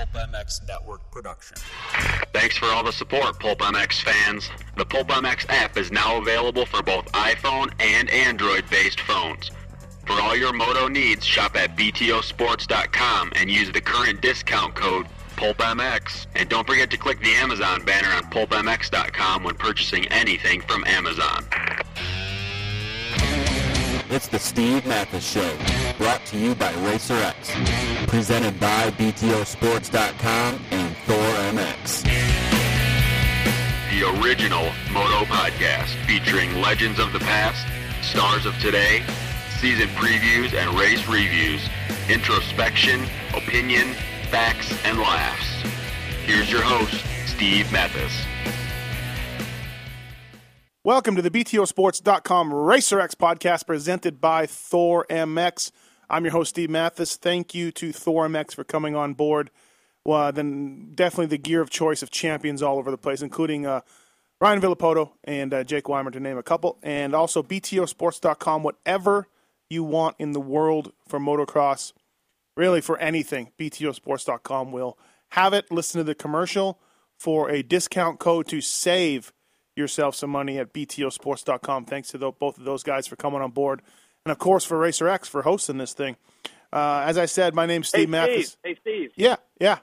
Pulp MX Network production. Thanks for all the support, Pulp MX fans. The Pulp MX app is now available for both iPhone and Android-based phones. For all your moto needs, shop at btosports.com and use the current discount code PulpMX. And don't forget to click the Amazon banner on pulpmx.com when purchasing anything from Amazon. It's the Steve Matthes Show, brought to you by RacerX, presented by BTOsports.com and Thor MX. The original Moto Podcast featuring legends of the past, stars of today, season previews and race reviews, introspection, opinion, facts, and laughs. Here's your host, Steve Matthes. Welcome to the BTOsports.com RacerX podcast presented by Thor MX. I'm your host, Steve Matthes. Thank you to Thor MX for coming on board. Well, then definitely the gear of choice of champions all over the place, including uh, Ryan Villopoto and uh, Jake Weimer, to name a couple. And also BTOsports.com, whatever you want in the world for motocross, really for anything, BTOsports.com will have it. Listen to the commercial for a discount code to save yourself some money at btosports.com. Thanks to the, both of those guys for coming on board. And of course, for Racer X for hosting this thing. Uh, as I said, my name's Steve hey, Matthes. Steve. Hey, Steve. Yeah, yeah.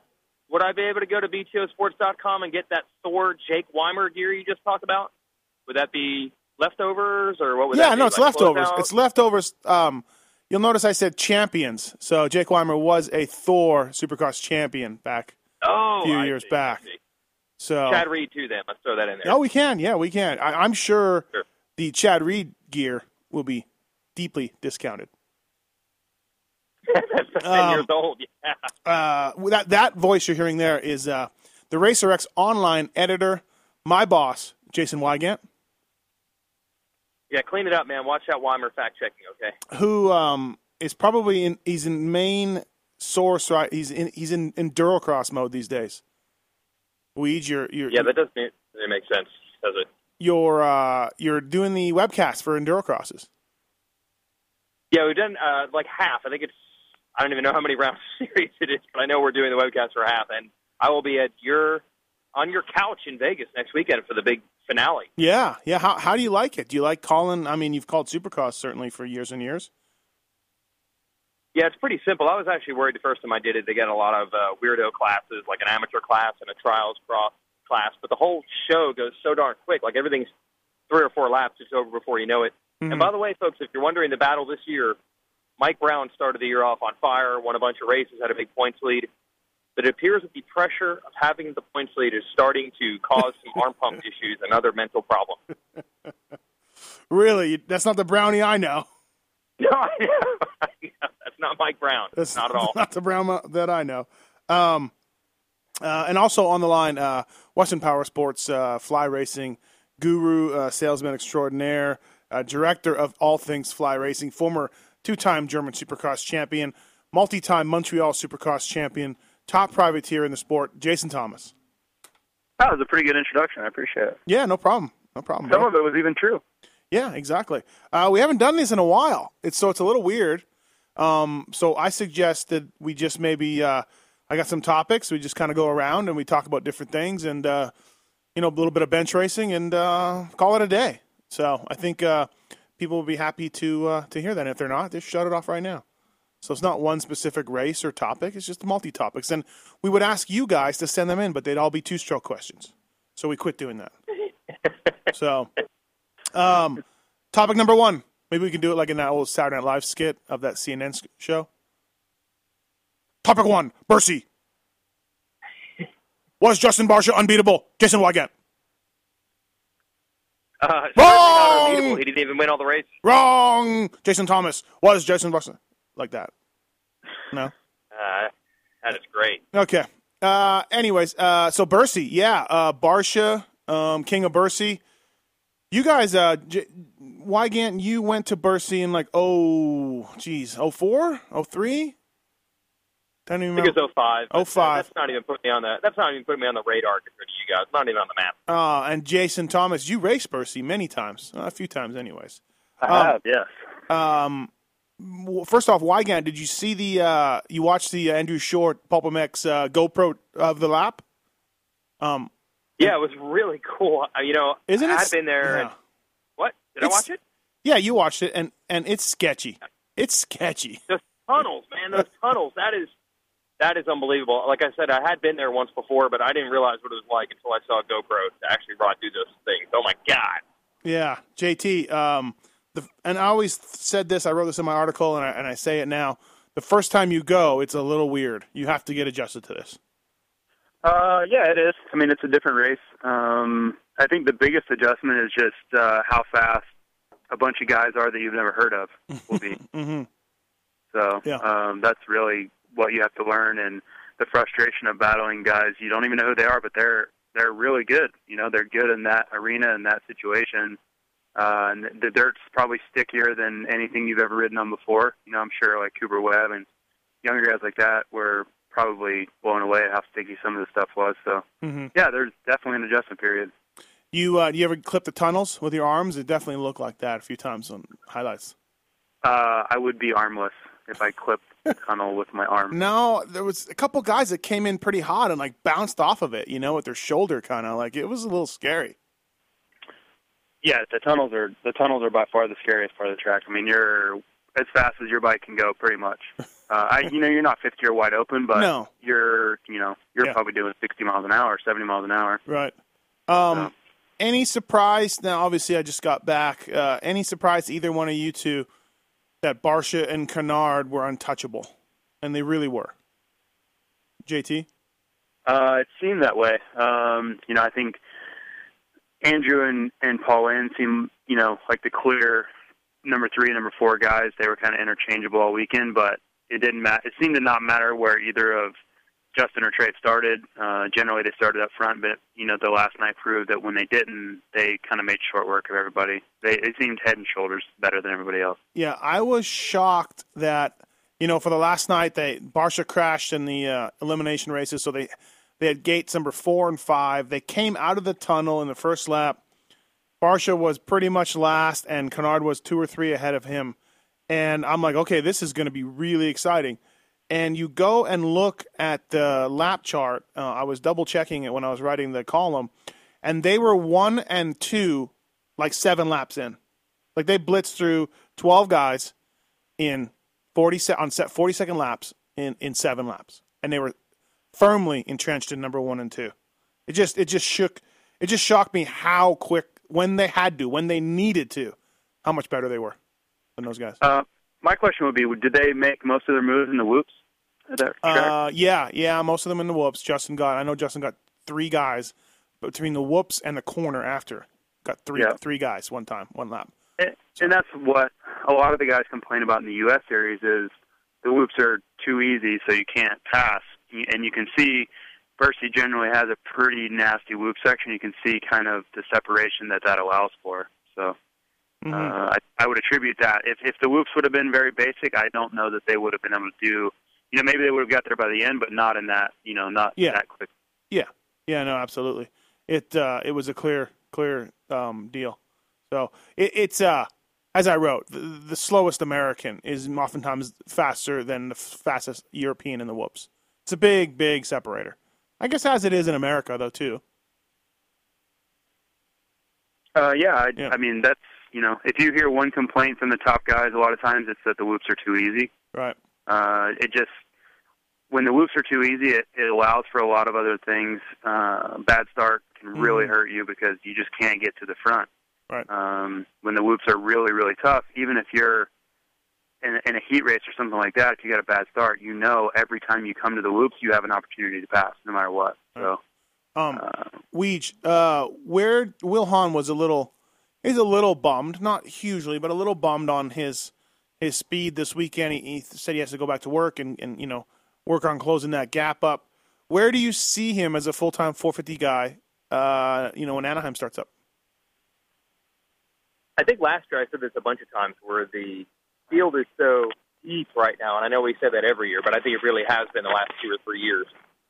Would I be able to go to BTOsports.com and get that Thor Jake Weimer gear you just talked about? Would that be leftovers or what would yeah, that be? Yeah, no, it's like leftovers. It's leftovers. Um, you'll notice I said champions. So Jake Weimer was a Thor Supercross champion back oh, a few I years see, back. So Chad Reed, too, then. Let's throw that in there. Oh, we can. Yeah, we can. I, I'm sure, Sure. the Chad Reed gear will be deeply discounted. That's 10 Um, years old. Yeah. Uh, that that voice you're hearing there is uh, the Racer X online editor, my boss, Jason Weigandt, Yeah, clean it up, man. Watch out Weimer fact checking, okay? who um, is probably in. He's in main source. Right, he's in. He's in endurocross mode these days. Weed, you're you're Yeah, that does make, it makes sense, does it? you're uh, you're doing the webcast for endurocrosses. Yeah, we've done uh, like half. I think it's I don't even know how many round series it is, but I know we're doing the webcast for half, and I will be at your on your couch in Vegas next weekend for the big finale. Yeah, yeah. How how do you like it? Do you like calling? I mean, you've called Supercross certainly for years and years. Yeah, it's pretty simple. I was actually worried the first time I did it. They get a lot of uh, weirdo classes, like an amateur class and a trials cross class, but the whole show goes so darn quick. Like everything's three or four laps, it's over before you know it. Mm-hmm. And by the way, folks, if you're wondering the battle this year, Mike Brown started the year off on fire, won a bunch of races, had a big points lead. But it appears that the pressure of having the points lead is starting to cause some arm pump issues and other mental problems. Really, that's not the brownie I know. No, that's not Mike Brown. That's not at all. Not the brown that I know. Um, uh, and also on the line, uh, Western Power Sports uh, fly racing guru, uh, salesman extraordinaire, uh, director of all things fly racing, former two-time German Supercross champion, multi-time Montreal Supercross champion, top privateer in the sport, Jason Thomas. That was a pretty good introduction. I appreciate it. Yeah, no problem. No problem. Some bro. of it was even true. Yeah, exactly. Uh, we haven't done this in a while. It's so it's a little weird. Um, so I suggest that we just maybe uh, I got some topics. We just kind of go around and we talk about different things and uh, you know a little bit of bench racing and uh, call it a day. So I think uh, people will be happy to uh, to hear that. And if they're not, just shut it off right now. So it's not one specific race or topic. It's just multi topics. And we would ask you guys to send them in, but they'd all be two stroke questions. So we quit doing that. so, um, topic number one. Maybe we can do it like in that old Saturday Night Live skit of that CNN show. Topic one, Bercy. Was Justin Barcia unbeatable? Jason Weigandt. Uh, Wrong! He didn't even win all the races. Wrong. Jason Thomas. Was Jason Barcia like that? No. Uh, that is great. Okay. Uh, anyways, uh, so Bercy, yeah, uh, Barcia, um, King of Bercy. You guys, uh, J- Weigandt, you went to Bercy in like, oh, geez, 04? 03? Don't even I think remember. it's 05. Oh, five. That's not even putting me on the. That's not even putting me on the radar compared to you guys. Not even on the map. Uh, and Jason Thomas, you raced Bercy many times, uh, a few times, anyways. I Um, have, yes. Um, well, first off, Weigandt, did you see the uh, you watched the Andrew Short Pulp MX uh, GoPro of the lap? Um, Yeah, it was really cool. You know, isn't it? I've been there. Yeah. And, what? Did It's- I watch it? Yeah, you watched it, and and it's sketchy. It's sketchy. Those tunnels, man. Those tunnels. That is that is unbelievable. Like I said, I had been there once before, but I didn't realize what it was like until I saw GoPro to actually run through those things. Oh my god. Yeah, JT. Um, the, and I always said this. I wrote this in my article, and I, and I say it now. The first time you go, it's a little weird. You have to get adjusted to this. Uh, yeah, it is. I mean, it's a different race. Um, I think the biggest adjustment is just uh, how fast a bunch of guys are that you've never heard of will be. hmm So Yeah. um, that's really what you have to learn, and the frustration of battling guys you don't even know who they are, but they're they're really good. You know, they're good in that arena in that situation. Uh, and the dirt's probably stickier than anything you've ever ridden on before. You know, I'm sure like Cooper Webb and younger guys like that were probably blown away at how sticky some of the stuff was. So hmm yeah, there's definitely an adjustment period. You uh, do you ever clip the tunnels with your arms? It definitely looked like that a few times on highlights. Uh, I would be armless if I clipped the tunnel with my arm. No, there was a couple guys that came in pretty hot and like bounced off of it. You know, with their shoulder kind of like it was a little scary. Yeah, the tunnels are the tunnels are by far the scariest part of the track. I mean, you're as fast as your bike can go, pretty much. Uh, I, you know, you're not 50 or wide open, but No. you're, you know, you're Yeah. probably doing 60 miles an hour, 70 miles an hour. Right. Um, Yeah. Any surprise? Now, obviously, I just got back. Uh, any surprise either one of you two that Barcia and Canard were untouchable, and they really were. JT. Uh, it seemed that way. Um, you know, I think Andrew and and Paulin seem, you know, like the clear number three, number four guys. They were kind of interchangeable all weekend, but it didn't matter. It seemed to not matter where either of Justin or Trey started. Uh, generally, they started up front, but you know, the last night proved that when they didn't, they kind of made short work of everybody. They, they seemed head and shoulders better than everybody else. Yeah, I was shocked that you know for the last night they Barcia crashed in the uh, elimination races, so they they had gates number four and five. They came out of the tunnel in the first lap. Barcia was pretty much last, and Canard was two or three ahead of him. And I'm like, okay, this is going to be really exciting. And you go and look at the lap chart. Uh, I was double checking it when I was writing the column, and they were one and two, like seven laps in. Like they blitzed through 12 guys in 40 se- on set 40 second laps in, in seven laps, and they were firmly entrenched in number one and two. It just it just shook it just shocked me how quick when they had to when they needed to how much better they were than those guys. Uh, my question would be: Did they make most of their moves in the whoops? At that track? Uh, yeah, yeah, most of them in the whoops. Justin got I know Justin got three guys but between the whoops and the corner after. Got three Yeah. three guys one time, one lap. And, and that's what a lot of the guys complain about in the U.S. series is the whoops are too easy, so you can't pass. And you can see Bercy generally has a pretty nasty whoop section. You can see kind of the separation that that allows for. So Mhm. uh, I, I would attribute that. If if the whoops would have been very basic, I don't know that they would have been able to do. You know, maybe they would have got there by the end, but not in that. You know, not Yeah. that quick. Yeah, yeah, no, absolutely. It uh, it was a clear clear um, deal. So it, it's uh, as I wrote, the, the slowest American is oftentimes faster than the fastest European in the whoops. It's a big, big separator. I guess as it is in America though too. Uh, yeah, I, Yeah. I mean that's you know, if you hear one complaint from the top guys, a lot of times it's that the whoops are too easy. Right. Uh, it just when the whoops are too easy, it, it allows for a lot of other things. Uh, bad start can really Mhm. hurt you because you just can't get to the front. Right. Um, when the whoops are really, really tough, even if you're in, in a heat race or something like that, if you got a bad start, you know every time you come to the whoops, you have an opportunity to pass, no matter what. So, Um, uh, Weege, uh, where Will Hahn was a little, he's a little bummed, not hugely, but a little bummed on his his speed this weekend. He, he said he has to go back to work and, and you know work on closing that gap up. Where do you see him as a full time 450 guy? Uh, you know when Anaheim starts up. I think last year I said this a bunch of times where the field is so deep right now, and I know we say that every year, but I think it really has been the last two or three years.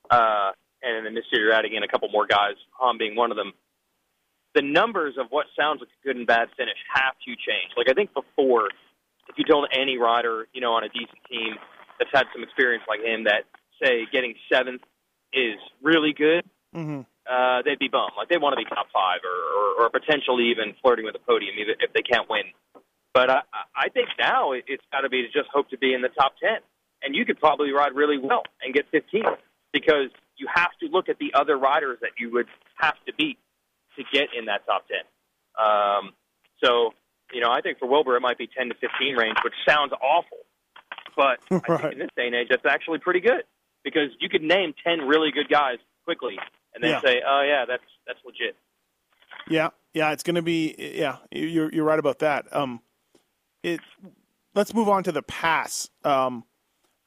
Uh, and then this year you're adding in a couple more guys, Hahn being one of them. The numbers of what sounds like a good and bad finish have to change. Like I think before, if you told any rider, you know, on a decent team that's had some experience like him that say getting seventh is really good, Mm-hmm. uh, they'd be bummed. Like they want to be top five or, or, or potentially even flirting with the podium even if they can't win. But I, I think now it, it's got to be to just hope to be in the top ten, and you could probably ride really well and get 15 because you have to look at the other riders that you would have to beat to get in that top 10. Um, so, you know, I think for Wilbur it might be 10 to 15 range, which sounds awful, but I think in this day and age that's actually pretty good because you could name 10 really good guys quickly and then Yeah. say, oh yeah, that's that's legit. Yeah, yeah, it's going to be. Yeah, you're you're right about that. Um, it. Let's move on to the pass. Um,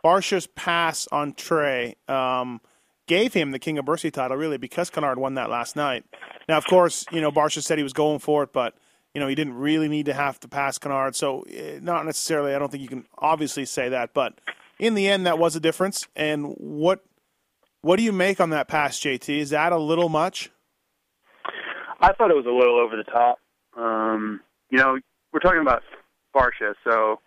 Barcia's pass on Trey um, gave him the King of Bercy title, really, because Canard won that last night. Now, of course, you know Barcia said he was going for it, but you know he didn't really need to have to pass Canard, so eh, not necessarily. I don't think you can obviously say that, but in the end, that was a difference. And what what do you make on that pass, JT? Is that a little much? I thought it was a little over the top. Um, you know, we're talking about Barcia, so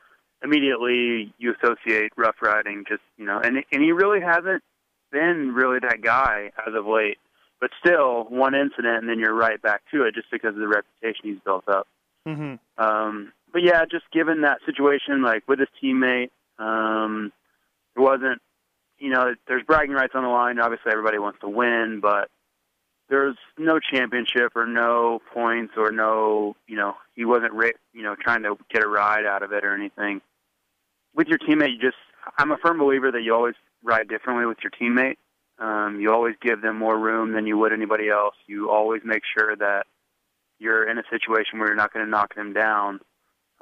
immediately you associate rough riding. Just you know, and and he really hasn't been really that guy as of late. But still, one incident, and then you're right back to it, just because of the reputation he's built up. Mm-hmm. Um, but yeah, just given that situation, like with his teammate, um, it wasn't, you know, there's bragging rights on the line. Obviously, everybody wants to win, but there's no championship or no points or no, you know, he wasn't, ra- you know, trying to get a ride out of it or anything. With your teammate, you just, I'm a firm believer that you always ride differently with your teammate. Um, you always give them more room than you would anybody else. You always make sure that you're in a situation where you're not going to knock them down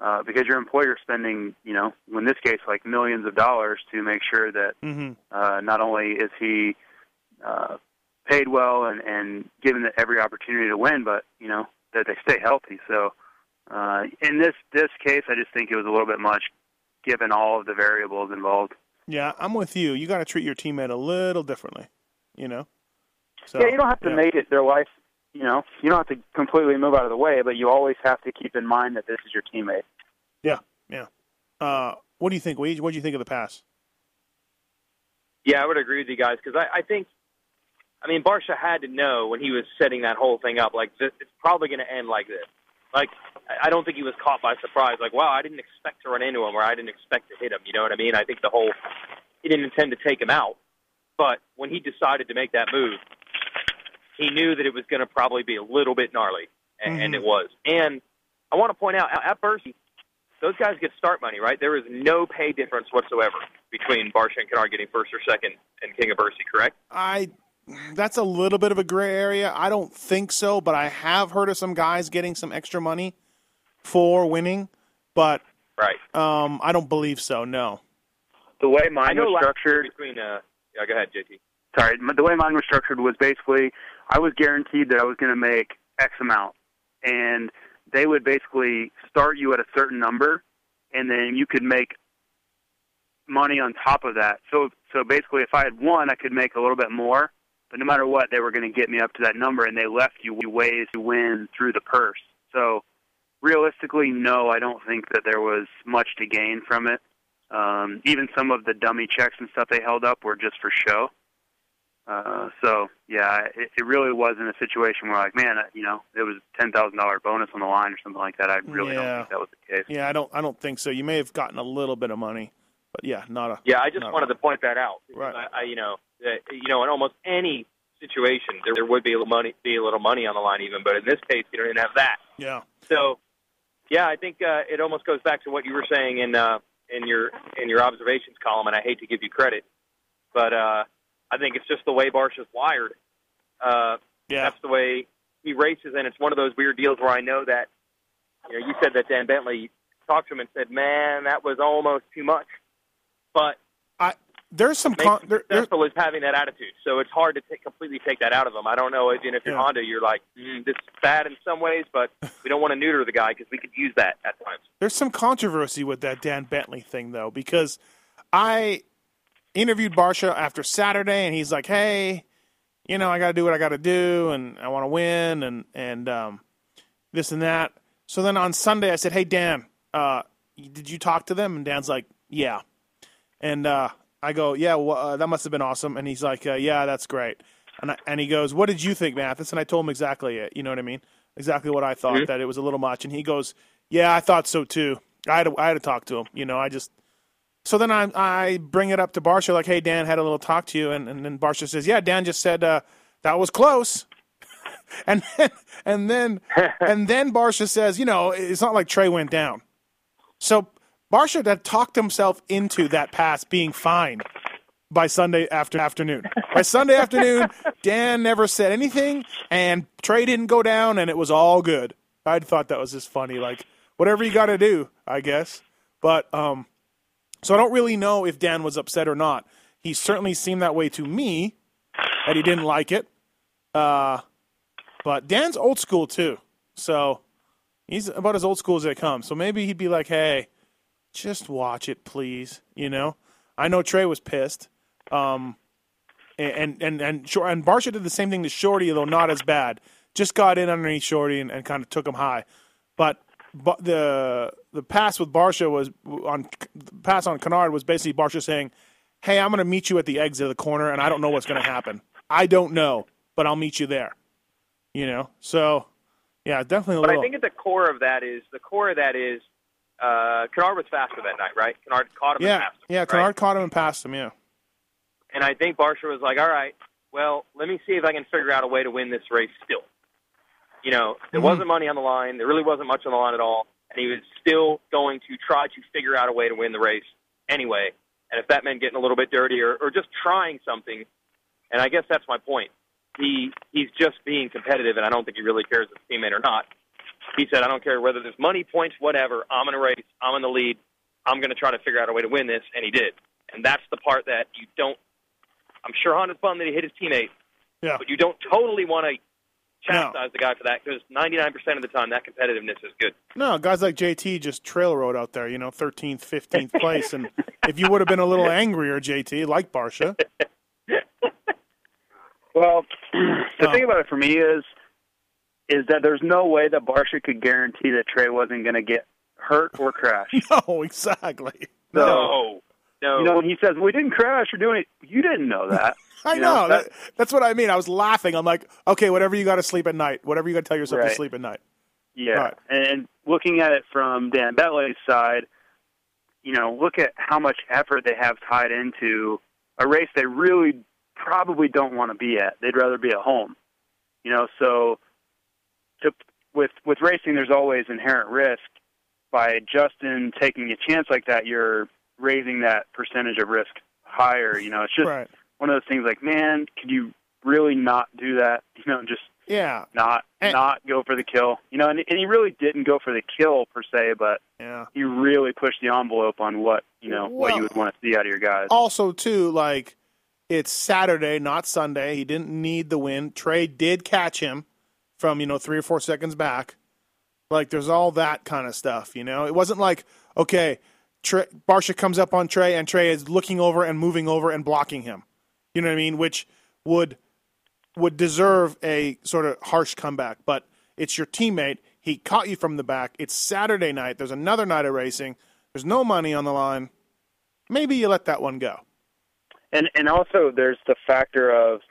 uh, because your employer's spending, you know, in this case, like millions of dollars to make sure that Mm-hmm. uh, not only is he uh, paid well and, and given every opportunity to win, but you know that they stay healthy. So uh, in this this case, I just think it was a little bit much, given all of the variables involved. Yeah, I'm with you. You got to treat your teammate a little differently, you know. So, yeah, you don't have to yeah. make it their life. You know, you don't have to completely move out of the way, but you always have to keep in mind that this is your teammate. Yeah, yeah. Uh, what do you think, Weege? What do you think of the pass? Yeah, I would agree with you guys because I, I think, I mean, Barcia had to know when he was setting that whole thing up, like this, it's probably going to end like this. Like, I- don't think he was caught by surprise. Like, wow, I didn't expect to run into him, or I didn't expect to hit him. You know what I mean? I think the whole he didn't intend to take him out, but when he decided to make that move, he knew that it was going to probably be a little bit gnarly, and, and Mhm. it was. And I want to point out at at Bercy, those guys get start money, right? There is no pay difference whatsoever between Barcia and Canard getting first or second and King of Bercy, correct? I that's a little bit of a gray area. I don't think so, but I have heard of some guys getting some extra money for winning, but Right. um, I don't believe so. No. The way mine know was structured, between. Uh, yeah, go ahead, JT. sorry, the way mine was structured was basically I was guaranteed that I was going to make X amount, and they would basically start you at a certain number, and then you could make money on top of that. So, so basically, if I had won, I could make a little bit more, but no matter what, they were going to get me up to that number, and they left you ways to win through the purse. So, realistically, no, I don't think that there was much to gain from it. Um, even some of the dummy checks and stuff they held up were just for show. Uh, so yeah, it, it really wasn't a situation where like, man, uh, you know, it was ten thousand dollar bonus on the line or something like that. I really Yeah. don't think that was the case. Yeah, I don't. I don't think so. You may have gotten a little bit of money, but yeah, not a. Yeah, I just not wanted to point that out. Right. I, I, you know, that, you know, in almost any situation, there, there would be a little money, be a little money on the line, even. But in this case, you don't even have that. Yeah. So, yeah, I think uh, it almost goes back to what you were saying in uh, in your in your observations column, and I hate to give you credit, but uh, I think it's just the way Barcia's wired. Uh, Yeah. That's the way he races, and it's one of those weird deals where I know that. You know, you said that Dan Betley talked to him and said, "Man, that was almost too much," but There's some. Con- there, successful is having that attitude. So it's hard to take, completely take that out of him. I don't know. Even if you're Yeah. Honda, you're like, mm, this is bad in some ways, but we don't want to neuter the guy because we could use that at times. There's some controversy with that Dan Betley thing, though, because I interviewed Barcia after Saturday, and he's like, "Hey, you know, I got to do what I got to do, and I want to win, and and um, this and that." So then on Sunday, I said, "Hey, Dan, uh, did you talk to them? And Dan's like, yeah. And uh, I go, yeah, well, uh, that must have been awesome. And he's like, uh, yeah, that's great. And I, and he goes, what did you think, Matthes? And I told him exactly it. You know what I mean? Exactly what I thought Mm-hmm. that it was a little much. And he goes, yeah, I thought so too. I had to, I had to talk to him. You know, I just. So then I I bring it up to Barcia like, hey, Dan had a little talk to you, and and then Barcia says, yeah, Dan just said uh, that was close. and then and then and then Barcia says, you know, it's not like Trey went down. So Barcia had talked himself into that pass being fine by Sunday after afternoon. By Sunday afternoon, Dan never said anything, and Trey didn't go down, and it was all good. I thought that was just funny. Like whatever you got to do, I guess. But um, so I don't really know if Dan was upset or not. He certainly seemed that way to me, that he didn't like it. Uh, but Dan's old school too, so he's about as old school as they come. So maybe he'd be like, "Hey, just watch it, please." You know, I know Trey was pissed. Um, and and and Shor- and Barcia did the same thing to Shorty, though not as bad. Just got in underneath Shorty and, and kind of took him high. But but the the pass with Barcia was on the pass on Canard was basically Barcia saying, "Hey, I'm going to meet you at the exit of the corner, and I don't know what's going to happen. I don't know, but I'll meet you there." You know, so yeah, definitely a But little. I think at the core of that is the core of that is uh, Canard was faster that night, right? Canard caught him and yeah, passed him. yeah, right? Canard caught him and passed him. Yeah, And I think Barcia was like, all right, well, let me see if I can figure out a way to win this race still. You know, there Mhm. wasn't money on the line. There really wasn't much on the line at all. And he was still going to try to figure out a way to win the race anyway. And if that meant getting a little bit dirty or, or just trying something, and I guess that's my point. He he's just being competitive, and I don't think he really cares if his teammate or not. He said, I don't care whether there's money, points, whatever. I'm in a race. I'm in the lead. I'm going to try to figure out a way to win this, and he did. And that's the part that you don't. I'm sure Honda's bummed that he hit his teammate, yeah. but you don't totally want to No. chastise the guy for that because 99% of the time that competitiveness is good. No, guys like JT just trail rode out there, you know, 13th, 15th place. And if you would have been a little angrier, JT, like Barcia, Well, the Oh. thing about it for me is, is that there's no way that Barcia could guarantee that Trey wasn't going to get hurt or crash. no, exactly. So, No, no. you know, when he says, "We didn't crash or do it," you didn't know that. I You know. know, that, that- that's what I mean. I was laughing. I'm like, okay, whatever you got to sleep at night, whatever you got to tell yourself to sleep at night. Yeah, Right. and looking at it from Dan Betley's side, you know, look at how much effort they have tied into a race they really probably don't want to be at. They'd rather be at home. You know, so to with with racing, there's always inherent risk. By Justin taking a chance like that, you're raising that percentage of risk higher. You know, it's just Right. one of those things. Like, man, could you really not do that? You know, just Yeah. not And- not go for the kill. You know, and, and he really didn't go for the kill per se, but Yeah. he really pushed the envelope on what you know what you would want to see out of your guys. Also, too, like, it's Saturday, not Sunday. He didn't need the win. Trey did catch him from, you know, three or four seconds back. Like, there's all that kind of stuff, you know? It wasn't like, okay, Trey, Barsha comes up on Trey and Trey is looking over and moving over and blocking him. You know what I mean? Which would would deserve a sort of harsh comeback, but it's your teammate. He caught you from the back. It's Saturday night. There's another night of racing. There's no money on the line. Maybe you let that one go. And and also there's the factor of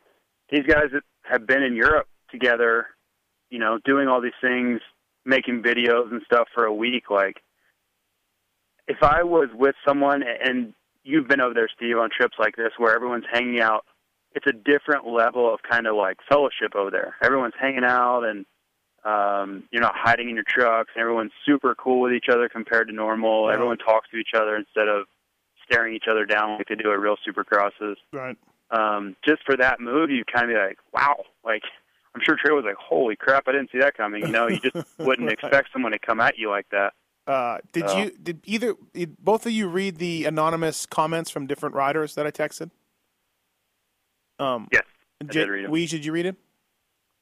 these guys have been in Europe together, you know, doing all these things, making videos and stuff for a week. Like, if I was with someone and you've been over there, Steve, on trips like this where everyone's hanging out, it's a different level of kind of like fellowship over there. Everyone's hanging out and um, you're not hiding in your trucks. And everyone's super cool with each other compared to normal. Everyone talks to each other instead of staring each other down like they do at real supercrosses. Right. Um, just for that move, you kind of be like, wow. Like, I'm sure Trey was like, holy crap, I didn't see that coming. You know, you just wouldn't Right. expect someone to come at you like that. Uh, did Oh. you did either did both of you read the anonymous comments from different riders that I texted? Um, Yes, I J- did read 'em. Weege, did you read it?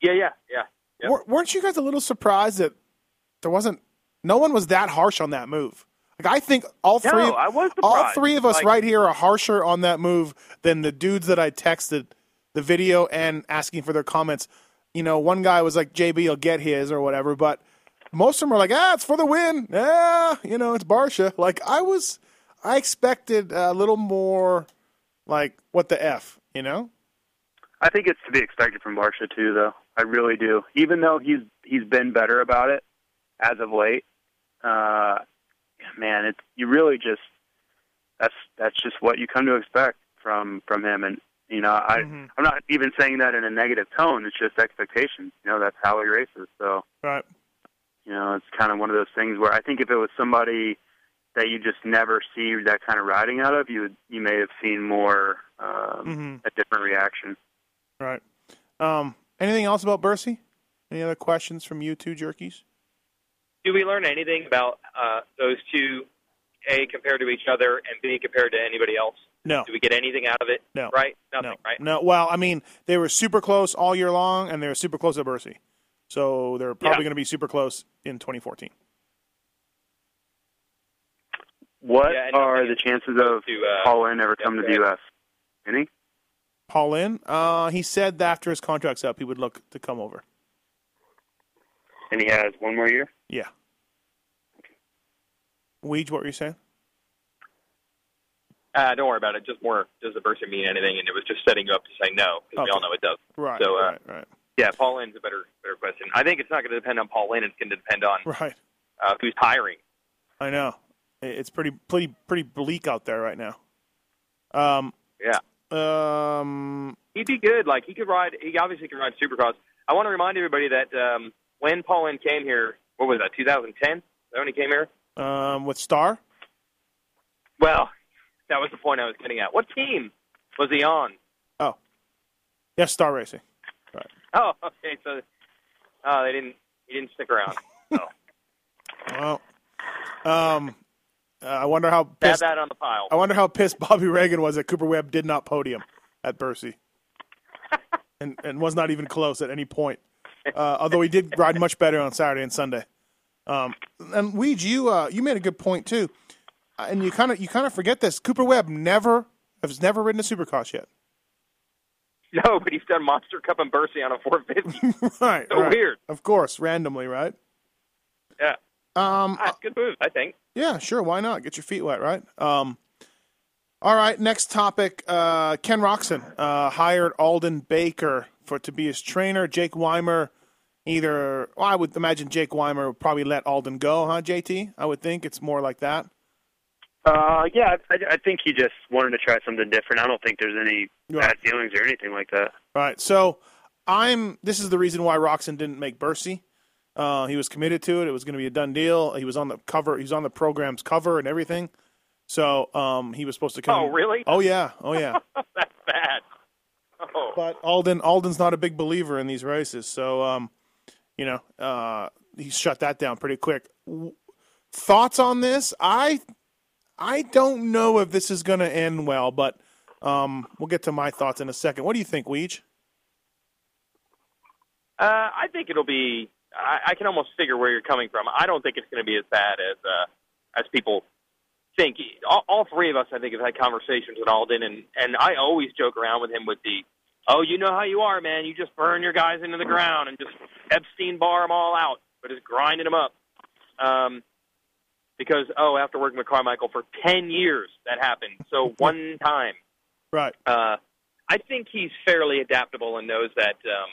Yeah, yeah, yeah. Yep. Wer- Weren't you guys a little surprised that there wasn't no one was that harsh on that move? Like I think all three No, I was all three of us Like- right here are harsher on that move than the dudes that I texted the video and asking for their comments. You know, one guy was like, "JB, will get his" or whatever, but most of them are like, ah, it's for the win. Yeah, you know, it's Barcia. Like I was, I expected a little more, like what the f, you know. I think it's to be expected from Barcia too, though. I really do. Even though he's he's been better about it as of late, uh, man, it's you really just that's that's just what you come to expect from from him. And you know, I Mm-hmm. I'm not even saying that in a negative tone. It's just expectations. You know, that's how he races. So Right. you know, it's kind of one of those things where I think if it was somebody that you just never see that kind of riding out of, you would you may have seen more um, Mhm. a different reaction. Right. Um, anything else about Bercy? Any other questions from you two jerkies? Do we learn anything about uh, those two, A, compared to each other, and B, compared to anybody else? No. Do we get anything out of it? No. Right? Nothing, No. right? No. Well, I mean, they were super close all year long, and they were super close at Bercy. So they're probably Yeah. going to be super close in 2014. What Yeah, are the chances of to, uh, Paulin ever yeah, come to the. U.S.? Any? Paulin, uh, he said that after his contract's up, he would look to come over. And he has one more year. Yeah. Weege, what were you saying? Uh, don't worry about it. Just more, does the person mean anything? And it was just setting you up to say no, because we all know it does. Right. So, uh, right. Right. Yeah, Paulin's a better better question. I think it's not going to depend on Paulin. It's going to depend on Right. uh, who's hiring. I know. It's pretty, pretty, pretty bleak out there right now. Um. Yeah. Um. He'd be good. Like he could ride. He obviously could ride Supercross. I want to remind everybody that um, when Paulin came here, what was that? 2010? Is that when he came here? Um. With Star. Well, that was the point I was getting at. What team was he on? Oh. Yes, Star Racing. Oh, okay. So, oh, they didn't. He didn't stick around. Well. Um. uh, I wonder how pissed. that on the pile. I wonder how pissed Bobby Regan was that Cooper Webb did not podium at Bercy, and and was not even close at any point. Uh, although he did ride much better on Saturday and Sunday. Um, and Weege, you uh, you made a good point too, and you kind of you kind of forget this. Cooper Webb never has never ridden a Supercross yet. No, but he's done Monster Cup and Bercy on a 450. right. So right. weird. Of course, randomly, right? yeah, Um, ah, good move. I think. Yeah, sure. Why not? Get your feet wet, right? Um, all right. Next topic. Uh, Ken Roczen uh, hired Aldon Baker for to be his trainer. Jake Weimer, either. Well, I would imagine Jake Weimer would probably let Aldon go, huh? JT. I would think it's more like that. Uh, yeah, I, I think he just wanted to try something different. I don't think there's any Right. bad feelings or anything like that. All right. So I'm. This is the reason why Roczen didn't make Bercy. Uh, he was committed to it. It was going to be a done deal. He was on the cover. He was on the program's cover and everything. So um, he was supposed to come. Oh, really? Oh yeah. Oh yeah. That's bad. Oh, but Aldon Aldon's not a big believer in these races, so um, you know uh, he shut that down pretty quick. W- Thoughts on this? I I don't know if this is going to end well, but um, we'll get to my thoughts in a second. What do you think, Weege? Uh, I think it'll be. I, I can almost figure where you're coming from. I don't think it's going to be as bad as uh, as people think. All, all three of us, I think, have had conversations with Aldon, and and I always joke around with him with the, oh, you know how you are, man. You just burn your guys into the ground and just Epstein-Barr them all out, but just grinding them up. Um, because oh, after working with Carmichael for ten years, that happened. So one time. Right. Uh, I think he's fairly adaptable and knows that um,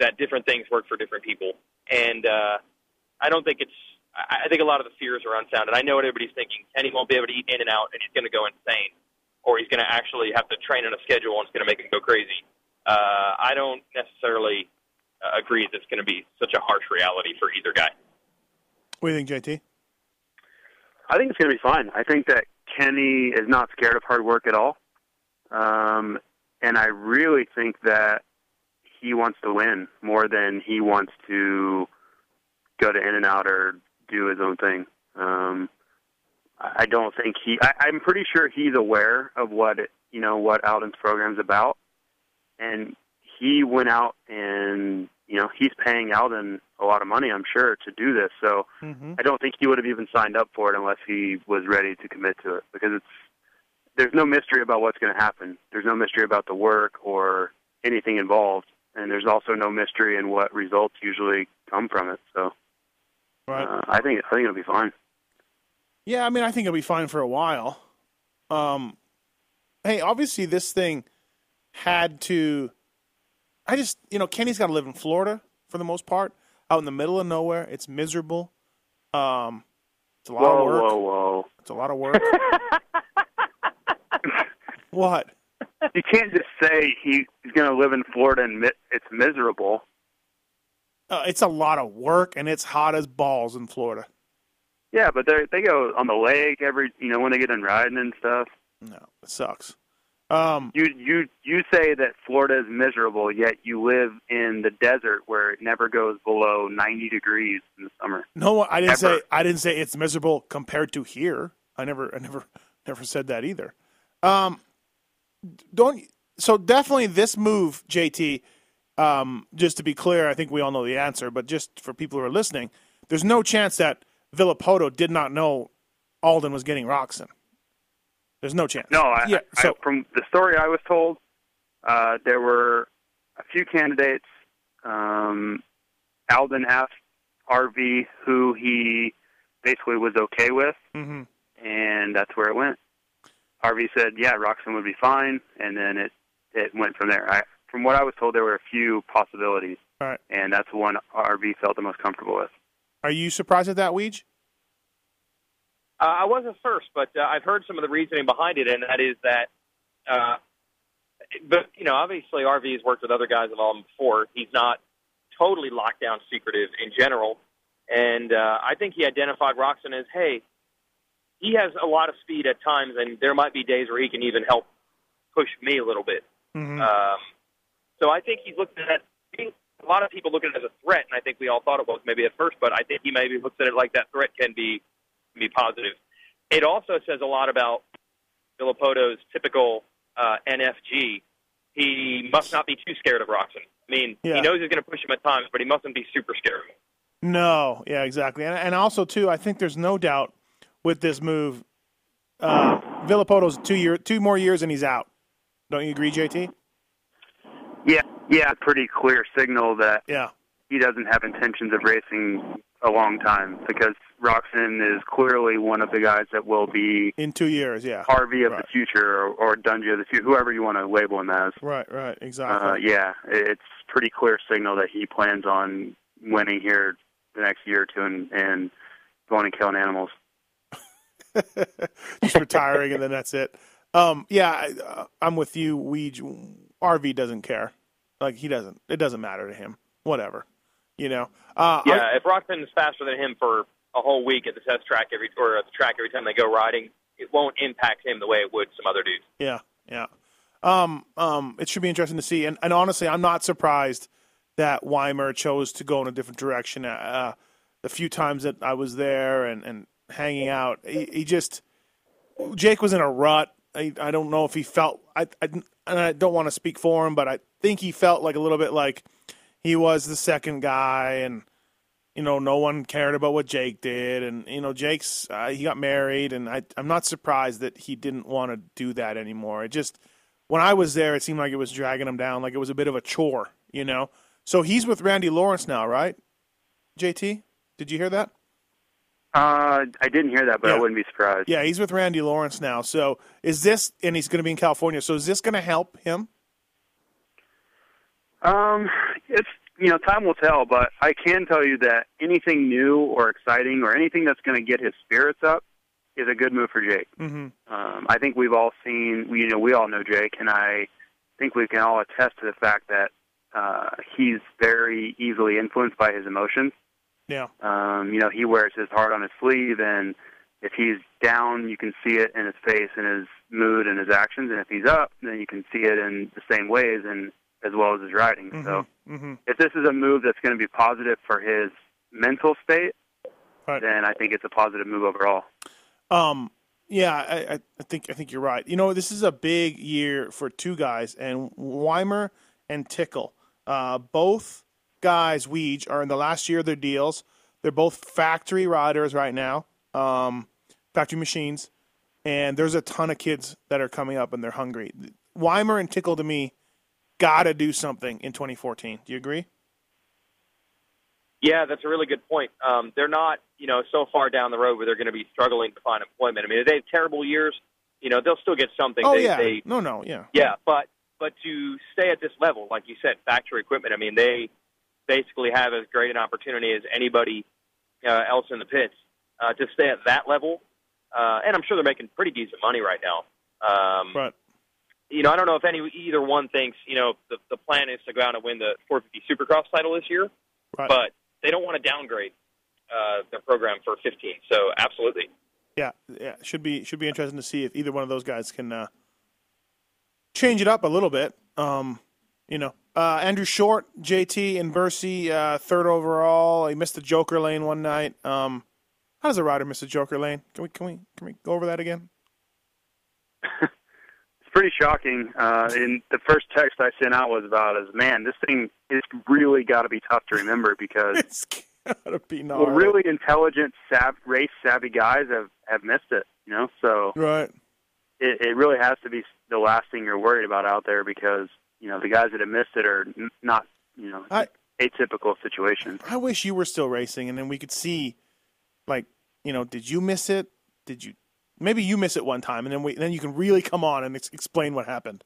that different things work for different people. And uh, I don't think it's. I I think a lot of the fears are unfounded. I know what everybody's thinking. Kenny won't be able to eat In-N-Out, and he's going to go insane, or he's going to actually have to train on a schedule, and it's going to make him go crazy. Uh, I don't necessarily uh, agree that it's going to be such a harsh reality for either guy. What do you think, JT? I think it's going to be fine. I think that Kenny is not scared of hard work at all. Um, and I really think that he wants to win more than he wants to go to In-N-Out or do his own thing. Um, I don't think he. I, I'm pretty sure he's aware of what it, you know what Aldon's program's about, and he went out and you know he's paying Aldon a lot of money, I'm sure, to do this. So Mm-hmm. I don't think he would have even signed up for it unless he was ready to commit to it because it's there's no mystery about what's going to happen. There's no mystery about the work or anything involved, and there's also no mystery in what results usually come from it. So Right. Uh, I think I think it'll be fine. Yeah, I mean, I think it'll be fine for a while. Um, hey, obviously, this thing had to. I just, you know, Kenny's got to live in Florida for the most part, out in the middle of nowhere. It's miserable. Um, it's a lot Whoa, of work. whoa, whoa! It's a lot of work. what? You can't just say he, he's going to live in Florida and mi- it's miserable. Uh, it's a lot of work, and it's hot as balls in Florida. Yeah, but they they go on the lake every you know when they get in riding and stuff. No, it sucks. Um, You you you say that Florida is miserable, yet you live in the desert where it never goes below 90 degrees in the summer. no, I didn't Ever. say I didn't say it's miserable compared to here. I never, I never, never said that either. Um, don't. So definitely this move, JT. Um, just to be clear, I think we all know the answer, but just for people who are listening, there's no chance that Villopoto did not know Aldon was getting Roczen. There's no chance. No, I, yeah. I, So from the story I was told, uh, there were a few candidates. Um, Aldon asked RV who he basically was okay with, mhm. and that's where it went. RV said, "Yeah, Roczen would be fine," and then it it went from there. I, from what I was told, there were a few possibilities, right. and that's the one RV felt the most comfortable with. Are you surprised at that, Weege? Uh, I wasn't first, but uh, I've heard some of the reasoning behind it, and that is that, uh, but you know, obviously RV has worked with other guys involved him before. He's not totally locked down secretive in general, and uh, I think he identified Roczen as, hey, he has a lot of speed at times, and there might be days where he can even help push me a little bit. Mm-hmm. Um, so I think he's looking at that. a lot of people look at it as a threat, and I think we all thought it was maybe at first, but I think he maybe looks at it like that threat can be be positive. It also says a lot about Villopoto's typical uh, NFG. He must not be too scared of Roczen. I mean, Yeah. he knows he's going to push him at times, but he mustn't be super scared. No, yeah, exactly, and and also too, I think there's no doubt with this move, uh, Villopoto's two year, two more years, and he's out. Don't you agree, JT? Yeah, yeah, pretty clear signal that Yeah, he doesn't have intentions of racing a long time because Roczen is clearly one of the guys that will be in two years. Yeah, RV of Right. the future or, or Dungey of the future, whoever you want to label him as. right, right, exactly. Uh, yeah, it's pretty clear signal that he plans on winning here the next year or two and, and going and killing animals. Just retiring, and then that's it. Um, yeah, I, uh, I'm with you. We RV doesn't care. Like he doesn't. It doesn't matter to him. Whatever. You know. Uh, Yeah, if Roczen is faster than him for a whole week at the test track every or at the track every time they go riding, it won't impact him the way it would some other dudes. Yeah, yeah. Um, um, it should be interesting to see. And, and honestly, I'm not surprised that Weimer chose to go in a different direction. Uh, the few times that I was there and, and hanging out, he, he just Jake was in a rut. I, I don't know if he felt. I, I and I don't want to speak for him, but I think he felt like a little bit like he was the second guy, and you know, no one cared about what Jake did, and you know, Jake's uh, he got married, and I I'm not surprised that he didn't want to do that anymore. It just when I was there, it seemed like it was dragging him down, like it was a bit of a chore, you know. So he's with Randy Lawrence now, right? JT, did you hear that? Uh, I didn't hear that, but Yeah. I wouldn't be surprised. Yeah, he's with Randy Lawrence now. So is this, and he's going to be in California. So is this going to help him? Um, it's you know time will tell, but I can tell you that anything new or exciting or anything that's going to get his spirits up is a good move for Jake. Mm-hmm. Um, I think we've all seen, you know, we all know Jake, and I think we can all attest to the fact that uh, he's very easily influenced by his emotions. Yeah. Um, you know, he wears his heart on his sleeve, and if he's down, you can see it in his face and his mood and his actions, and if he's up, then you can see it in the same ways and as well as his riding. So Mm-hmm. if this is a move that's going to be positive for his mental state, Right. then I think it's a positive move overall. Um, yeah, I, I, think I think you're right. You know, this is a big year for two guys, and Weimer and Tickle. Uh, both guys, Weege, are in the last year of their deals. They're both factory riders right now, um, factory machines, and there's a ton of kids that are coming up and they're hungry. Weimer and Tickle, to me, got to do something in 2014. Do you agree? Yeah, that's a really good point. Um, they're not, you know, so far down the road where they're going to be struggling to find employment. I mean, if they have terrible years, you know, they'll still get something. Oh they, yeah, They, no, no, yeah, yeah, but but to stay at this level, like you said, factory equipment. I mean, they basically have as great an opportunity as anybody uh, else in the pits uh, to stay at that level. Uh, and I'm sure they're making pretty decent money right now. Um, but you know, I don't know if any either one thinks you know the the plan is to go out and win the 450 Supercross title this year, Right. but they don't want to downgrade uh, their program for 15. So absolutely, yeah, yeah, should be should be interesting to see if either one of those guys can uh, change it up a little bit. Um, you know, uh, Andrew Short, JT, and Bercy, uh, third overall. He missed the Joker lane one night. Um, how does a rider miss a Joker lane? Can we can we can we go over that again? Pretty shocking. Uh, and the first text I sent out was about is, man, this thing is really got to be tough to remember because It's gotta be not well, really intelligent, sav- race savvy guys have have missed it. You know, so right. it, it really has to be the last thing you're worried about out there because you know the guys that have missed it are n- not you know I- atypical situations. I wish you were still racing, and then we could see, like, you know, did you miss it? Did you? Maybe you miss it one time, and then we then you can really come on and ex- explain what happened.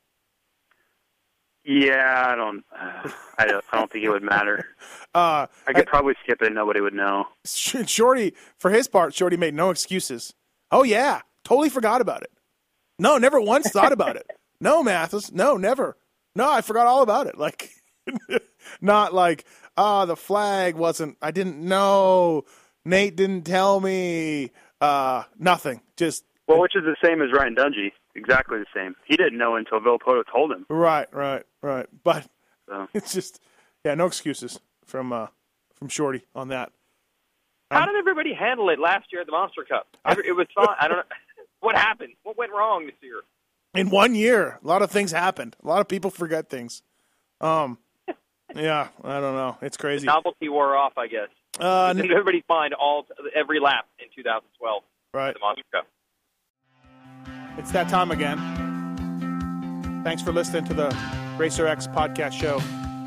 Yeah, I don't, uh, I don't, I don't think it would matter. Uh, I could probably skip it; and nobody would know. Shorty, for his part, Shorty made no excuses. Oh yeah, totally forgot about it. No, never once thought about it. No, Matthes, no, never. No, I forgot all about it. Like, not like, ah, the flag wasn't. I didn't know. Nate didn't tell me. Uh, nothing. Just Well, which is the same as Ryan Dungey, exactly the same. He didn't know until Villopoto told him. right, right, right. But So. it's just, yeah, no excuses from uh from Shorty on that. how did everybody handle it last year at the Monster Cup? Every, it was fun. I don't know what happened. What went wrong this year. in one year, a lot of things happened. A lot of people forget things. Um, yeah, I don't know. It's crazy. Novelty wore off, I guess. Uh, Did everybody find all every lap in 2012 right. the Monster Cup? It's that time again. Thanks for listening to the Racer X podcast show,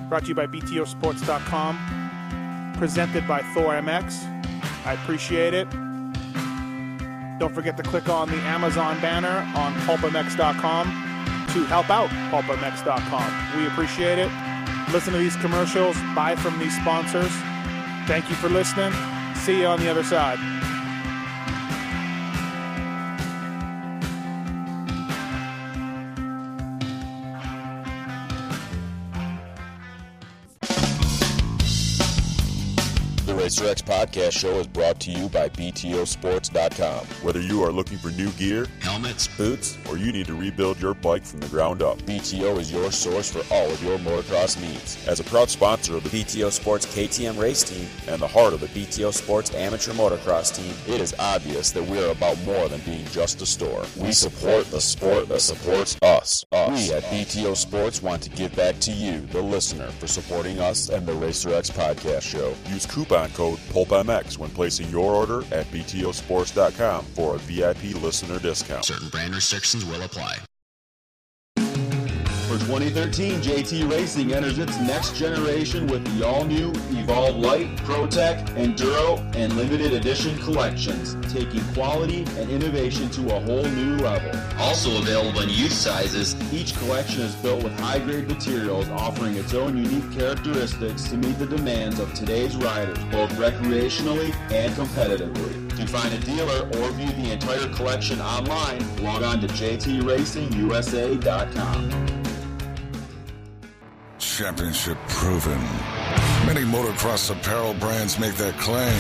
brought to you by BTOsports.com, presented by Thor MX. I appreciate it. Don't forget to click on the Amazon banner on PulpMX.com to help out PulpMX.com. We appreciate it. Listen to these commercials, buy from these sponsors. Thank you for listening. See you on the other side. Racer X podcast show is brought to you by BTOsports.com. Whether you are looking for new gear, Helmets, Boots, or you need to rebuild your bike from the ground up. BTO is your source for all of your motocross needs. As a proud sponsor of the BTO Sports KTM race team and the heart of the BTO Sports amateur motocross team. It is obvious that we are about more than being just a store. We support the sport that supports us. us. We at BTO Sports want to give back to you, the listener, for supporting us and the Racer X podcast show. Use coupon code PulpMX when placing your order at BTOsports.com for a VIP listener discount. certain brand restrictions will apply. For 2013, JT Racing enters its next generation with the all-new Evolve Light, ProTech, Enduro, and limited edition collections, taking quality and innovation to a whole new level. Also available in youth sizes. Each collection is built with high-grade materials, offering its own unique characteristics to meet the demands of today's riders, both recreationally and competitively. To find a dealer or view the entire collection online, log on to jtracingusa.com. Championship proven. Many motocross apparel brands make that claim,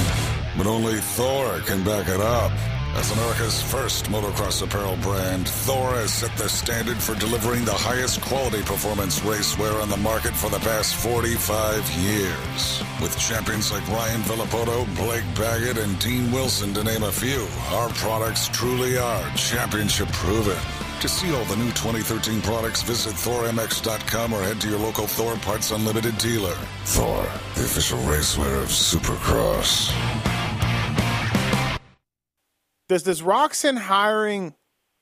but only Thor can back it up. As America's first motocross apparel brand, Thor has set the standard for delivering the highest quality performance racewear on the market for the past 45 years. With champions like Ryan Villopoto, Blake Baggett, and Dean Wilson, to name a few, our products truly are championship proven. To see all the new 2013 products, visit ThorMX.com or head to your local Thor Parts Unlimited dealer. Thor, the official racewear of Supercross. Does does Roczen hiring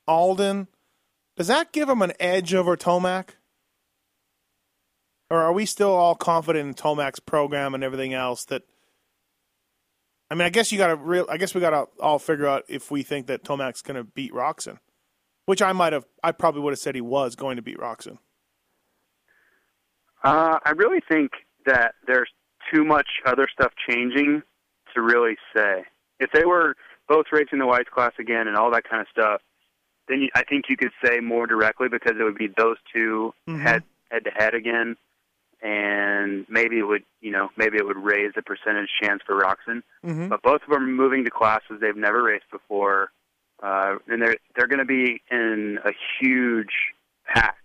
Aldon does that give him an edge over Tomac? Or are we still all confident in Tomac's program and everything else that I mean, I guess you got to real. I guess we got to all figure out if we think that Tomac's going to beat Roczen, which I might have. I probably would have said he was going to beat Roczen. Uh, I really think that there's too much other stuff changing to really say. If they were both racing the whites class again and all that kind of stuff, then you, I think you could say more directly because it would be those 2 Mhm. head head to head again, and maybe it would you know maybe it would raise the percentage chance for Roczen. Mm-hmm. But both of them are moving to classes they've never raced before, uh, and they're they're going to be in a huge pack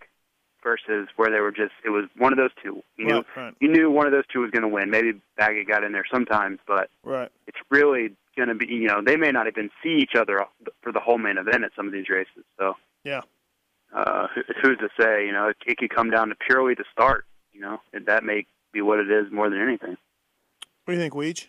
versus where they were just it was one of those two. You knew Right, right. you knew one of those two was going to win. Maybe Baggett got in there sometimes, but Right. it's really going to be you know they may not even see each other for the whole main event at some of these races. So Yeah. uh, who's to say? You know, it, it could come down to purely the start. You know, and that may be what it is more than anything. What do you think, Weege?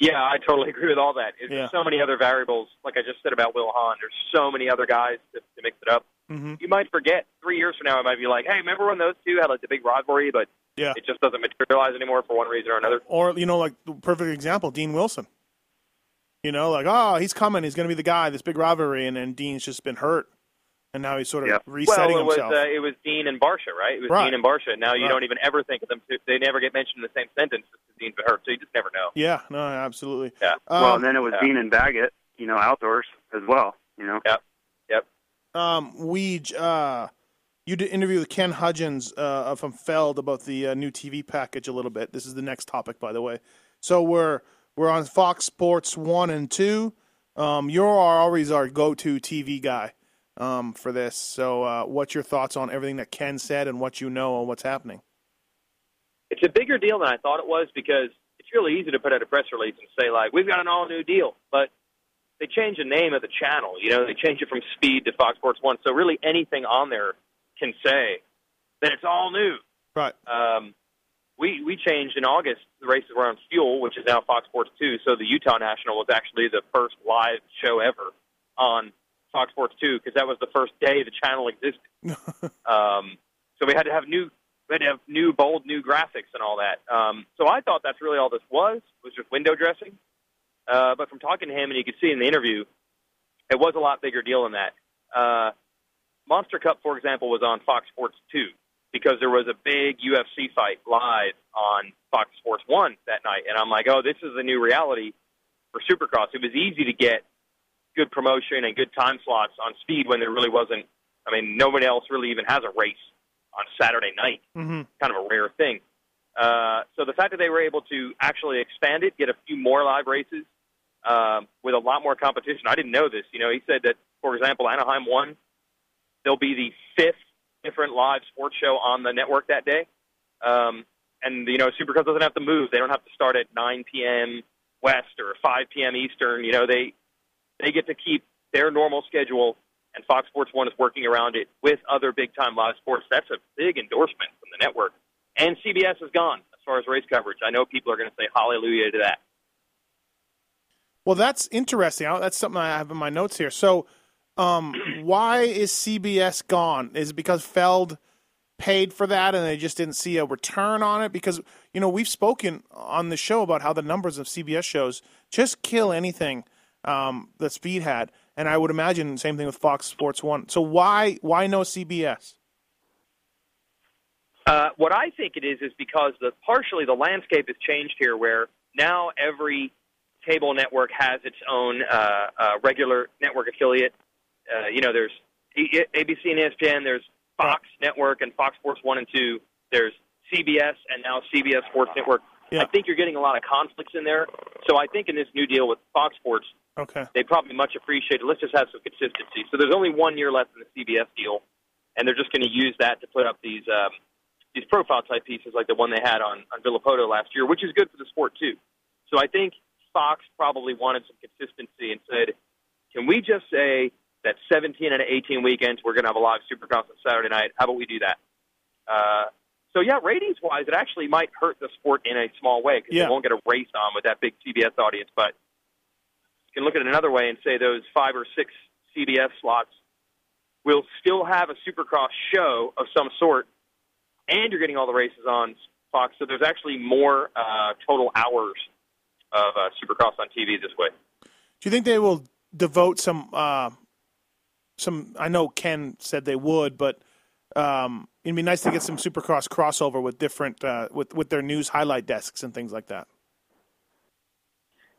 Yeah, I totally agree with all that. There's Yeah. so many other variables, like I just said about Will Hahn. There's so many other guys to, to mix it up. Mm-hmm. You might forget three years from now. It might be like, hey, remember when those two had like the big rivalry, but Yeah. it just doesn't materialize anymore for one reason or another. Or you know, like the perfect example, Dean Wilson. You know, like oh, he's coming. He's going to be the guy. This big rivalry, and then Dean's just been hurt, and now he's sort of resetting well, it was uh, it was Dean and Barcia, right? It was Right. Dean and Barcia. Now you Right. don't even ever think of them. Two, they never get mentioned in the same sentence as Dean's been hurt, so you just never know. yeah, no, absolutely. Yeah. well, Um, and then it was yeah. Dean and Baggett. You know, outdoors as well. You know. Yep. Yep. Um, Weege, uh, you did interview with Ken Hudgens uh, from Feld about the uh, new TV package a little bit. This is the next topic, by the way. So we're we're on Fox Sports one and two. Um, you're always our go-to TV guy um, for this. So, uh, what's your thoughts on everything that Ken said and what you know on what's happening? It's a bigger deal than I thought it was because it's really easy to put out a press release and say like, "We've got an all new deal," but they change the name of the channel. You know, they change it from Speed to Fox Sports One. So really, anything on there can say that it's all new. Right. Um, we we changed in August. The races were on Fuel, which is now Fox Sports Two. So the Utah National was actually the first live show ever on Fox Sports Two because that was the first day the channel existed. um, so we had to have new we had to have new bold new graphics and all that. Um, so I thought that's really all this was was just window dressing. Uh, but from talking to him, and you could see in the interview, it was a lot bigger deal than that. Uh, Monster Cup, for example, was on Fox Sports Two because there was a big UFC fight live on Fox Sports One that night, and I'm like, oh, this is the new reality for Supercross. It was easy to get good promotion and good time slots on Speed when there really wasn't. I mean, nobody else really even has a race on Saturday night. Mm-hmm. Kind of a rare thing. Uh, so the fact that they were able to actually expand it, get a few more live races um, with a lot more competition. I didn't know this. You know, he said that, for example, Anaheim one. There'll be the fifth different live sports show on the network that day. Um, and, you know, Supercross doesn't have to move. They don't have to start at 9 p.m. West or 5 p.m. Eastern. You know, they they get to keep their normal schedule, and Fox Sports 1 is working around it with other big-time live sports. That's a big endorsement from the network. And CBS is gone as far as race coverage. I know people are going to say hallelujah to that. Well, that's interesting. That's something I have in my notes here. So, um, why is CBS gone? Is it because Feld paid for that and they just didn't see a return on it? Because you know we've spoken on the show about how the numbers of CBS shows just kill anything um, that Speed had, and I would imagine the same thing with Fox Sports One. So why why no CBS? Uh, what I think it is is because the partially the landscape has changed here, where now every cable network has its own uh, uh, regular network affiliate. Uh, you know, there's ABC and ESPN. There's Fox Network and Fox Sports One and Two. There's CBS and now CBS Sports Network. I think you're getting a lot of conflicts in there. So I think in this new deal with Fox Sports, Okay. they probably much appreciate it. Let's just have some consistency. So there's only one year left in the CBS deal, and they're just going to use that to put up these um, these profile type pieces like the one they had on on Villopoto last year, which is good for the sport too. So I think Fox probably wanted some consistency and said, can we just say that 17 and 18 weekends we're going to have a live Supercross on Saturday night? How about we do that? Uh, so yeah, ratings wise, it actually might hurt the sport in a small way because Yeah. they won't get a race on with that big CBS audience, but can look at it another way and say those five or six CBS slots will still have a supercross show of some sort, and you're getting all the races on Fox. So there's actually more uh, total hours of uh, Supercross on TV this way. Do you think they will devote some uh, some? I know Ken said they would, but um, it'd be nice to get some Supercross crossover with different uh, with with their news highlight desks and things like that.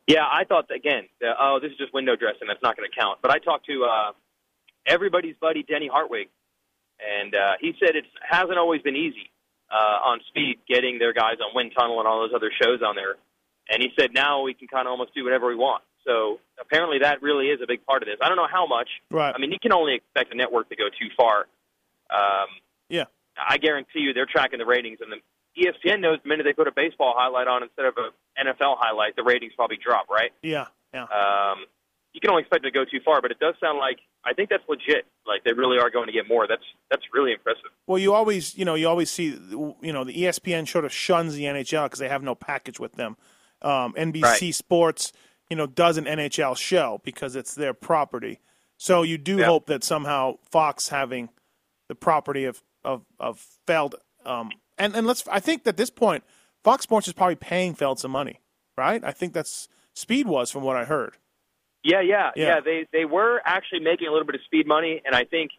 Yeah, I thought again. Uh, oh, this is just window dressing. That's not going to count. But I talked to uh, everybody's buddy Denny Hartwig, and uh, he said it hasn't always been easy uh, on speed getting their guys on Wind Tunnel and all those other shows on there. And he said now we can kind of almost do whatever we want. So apparently that really is a big part of this. I don't know how much. Right. I mean, you can only expect a network to go too far. Um, yeah. I guarantee you they're tracking the ratings, and the ESPN knows the minute they put a baseball highlight on instead of a NFL highlight, the ratings probably drop, right? Yeah. Yeah. Um, you can only expect it to go too far, but it does sound like I think that's legit. Like they really are going to get more. That's that's really impressive. Well, you always, you know, you always see, you know, the ESPN sort of shuns the NHL because they have no package with them. Um, NBC Right. Sports, you know, does an NHL show because it's their property. So you do Yeah. hope that somehow Fox having the property of of of Feld, um, and and let's, I think at this point, Fox Sports is probably paying Feld some money, right? I think that's Speed was from what I heard. Yeah, yeah, Yeah. yeah. They they were actually making a little bit of speed money, and I think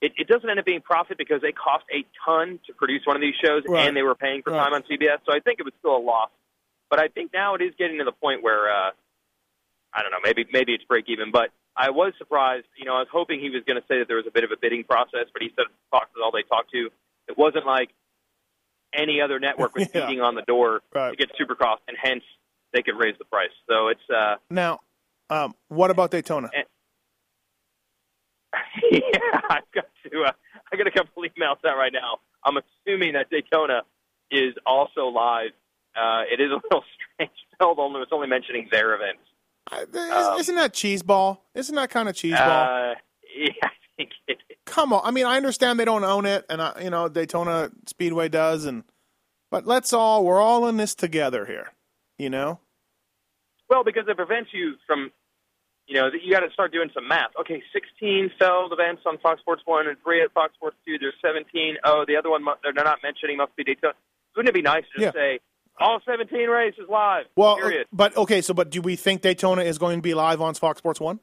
it, it doesn't end up being profit because they cost a ton to produce one of these shows, Right. and they were paying for Right. time on CBS. So I think it was still a loss. But I think now it is getting to the point where uh, I don't know, maybe maybe it's break even. But I was surprised. You know, I was hoping he was going to say that there was a bit of a bidding process, but he said Fox is all they talked to. It wasn't like any other network was Yeah. beating on the door Right. to get Supercross, and hence they could raise the price. So it's uh, Now, um, what about Daytona? yeah, I've got to. Uh, I got a couple emails out right now. I'm assuming that Daytona is also live. Uh, it is a little strange. Feld only was only mentioning their events. Isn't- Isn't that cheeseball? Isn't that kind of cheeseball? Uh, yeah, I think it is. Come on. I mean, I understand they don't own it, and I, you know Daytona Speedway does, and but let's all we're all in this together here. You know. Well, because it prevents you from, you know, you got to start doing some math. Okay, 16 Feld events on Fox Sports One and three at Fox Sports Two. There's 17. Oh, the other one they're not mentioning must be Daytona. Wouldn't it be nice to just Yeah. say all 17 races live? Well, period. but okay. So, but do we think Daytona is going to be live on Fox Sports One?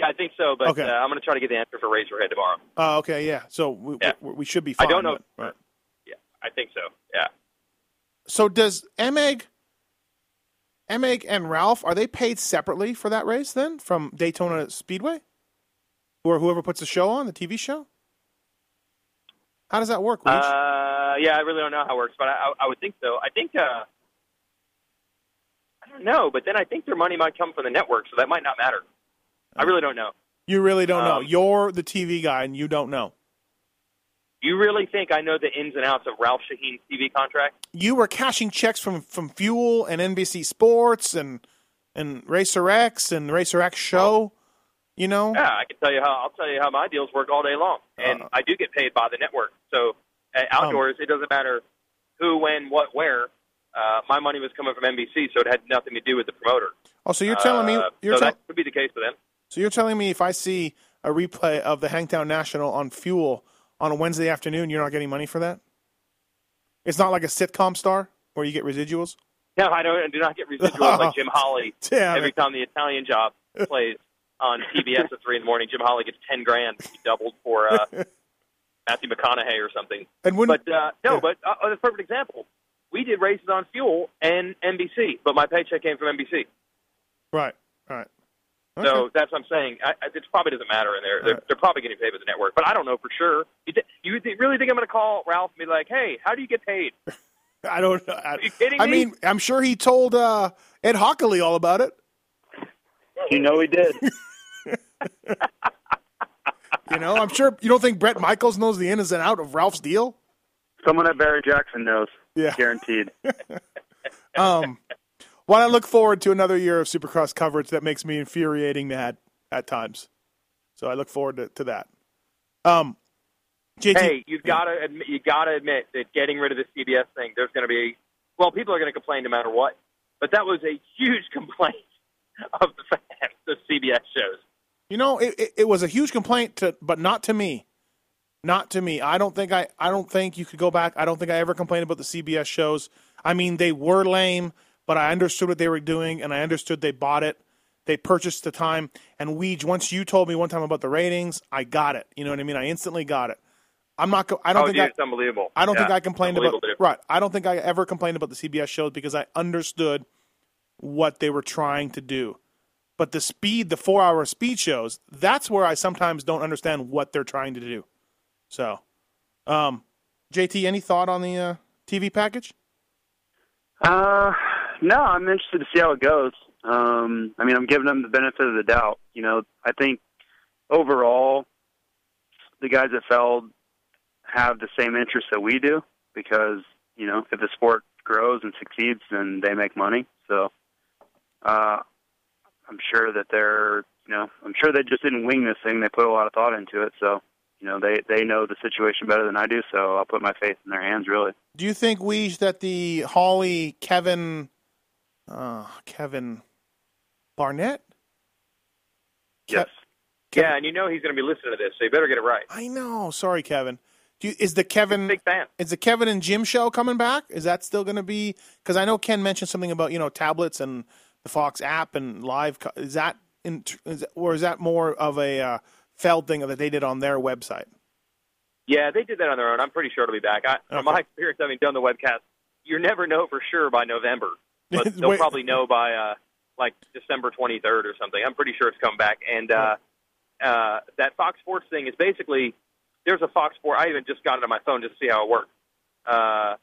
Yeah, I think so. But Okay. uh, I'm going to try to get the answer for Racerhead tomorrow. Uh, okay, yeah. So we, Yeah. we, we should be. Fine, I don't know. but- right. Yeah, I think so. Yeah. So does Emig, Emig and Ralph are they paid separately for that race then from Daytona Speedway, or whoever puts the show on the TV show? How does that work? Uh, yeah, I really don't know how it works, but I, I, I would think so. I think. Uh, I don't know, but then I think their money might come from the network, so that might not matter. I really don't know. you really don't know. um, You're the TV guy, and you don't know. You really think I know the ins and outs of Ralph Sheheen's TV contract? You were cashing checks from from Fuel and NBC Sports and and Racer X and Racer X Show. You know. Yeah, I can tell you how. I'll tell you how my deals work all day long, and I do get paid by the network. So at outdoors, it doesn't matter who, when, what, where. Uh, my money was coming from NBC, so it had nothing to do with the promoter. Oh, so you're telling me Uh, you're so tell- that could be the case for them. So you're telling me if I see a replay of the Hangtown National on Fuel on a Wednesday afternoon, you're not getting money for that? It's not like a sitcom star where you get residuals. No, I don't. I do not get residuals like Jim Holley. Damn Every it. time the Italian Job plays on TBS at three in the morning, Jim Holley gets ten grand. He doubled for uh, Matthew McConaughey or something. And when, But uh, no, but uh, that's a perfect example. We did races on Fuel and NBC, but my paycheck came from NBC. right, right. So that's what I'm saying. I, I, it probably doesn't matter in there. They're, they're probably getting paid with the network, but I don't know for sure. You, th- you th- really think I'm going to call Ralph and be like, "Hey, how do you get paid?" I don't. I, Are you kidding I me? mean, I'm sure he told uh, Ed Hockley all about it. You know he did. You know, I'm sure you don't think Brett Michaels knows the ins and out of Ralph's deal. Someone at Barry Jackson knows. Yeah. Guaranteed. Um, well, I look forward to another year of Supercross coverage that makes me infuriating mad at times. So I look forward to, to that. Um, JT, hey, you've got to admit, you got to admit that getting rid of the CBS thing, there's going to be well, people are going to complain no matter what. But that was a huge complaint of the fans of CBS shows. you know, it, it, it was a huge complaint to, but not to me. Not to me. I don't think I. I don't think you could go back. I don't think I ever complained about the CBS shows. I mean, they were lame, but I understood what they were doing, and I understood they bought it. They purchased the time, and we once you told me one time about the ratings, I got it. You know what I mean? I instantly got it. I'm not. I don't oh, think dude, I, it's unbelievable. I don't Yeah, think I complained about unbelievable difference. right. I don't think I ever complained about the CBS shows because I understood what they were trying to do. But the speed, the four-hour speed shows, that's where I sometimes don't understand what they're trying to do. So, um, JT, any thought on the uh, TV package? Uh, no, I'm interested to see how it goes. Um, I mean, I'm giving them the benefit of the doubt. You know, I think overall, the guys at Feld have the same interests that we do because you know if the sport grows and succeeds, then they make money. So, uh, I'm sure that they're you know I'm sure they just didn't wing this thing. They put a lot of thought into it. So, you know, they they know the situation better than I do. So I'll put my faith in their hands. Really. Do you think we that the Holley Kevin, uh, Kevin Barnett? Yes. Yeah, and you know he's going to be listening to this, so you better get it right. I know. Sorry, Kevin. Do you, is the Kevin Big fan. is the Kevin and Jim show coming back? Is that still going to be? Because I know Ken mentioned something about you know tablets and the Fox app and live. Is that in, is, or is that more of a uh, Feld thing that they did on their website? Yeah, they did that on their own. I'm pretty sure it'll be back. I, From my experience having done the webcast, you never know for sure by November, but they'll probably know by uh, like December 23rd or something. I'm pretty sure it's come back. And uh, uh, that Fox Sports thing is basically there's a Fox Sport. I even just got it on my phone just to see how it works. Uh,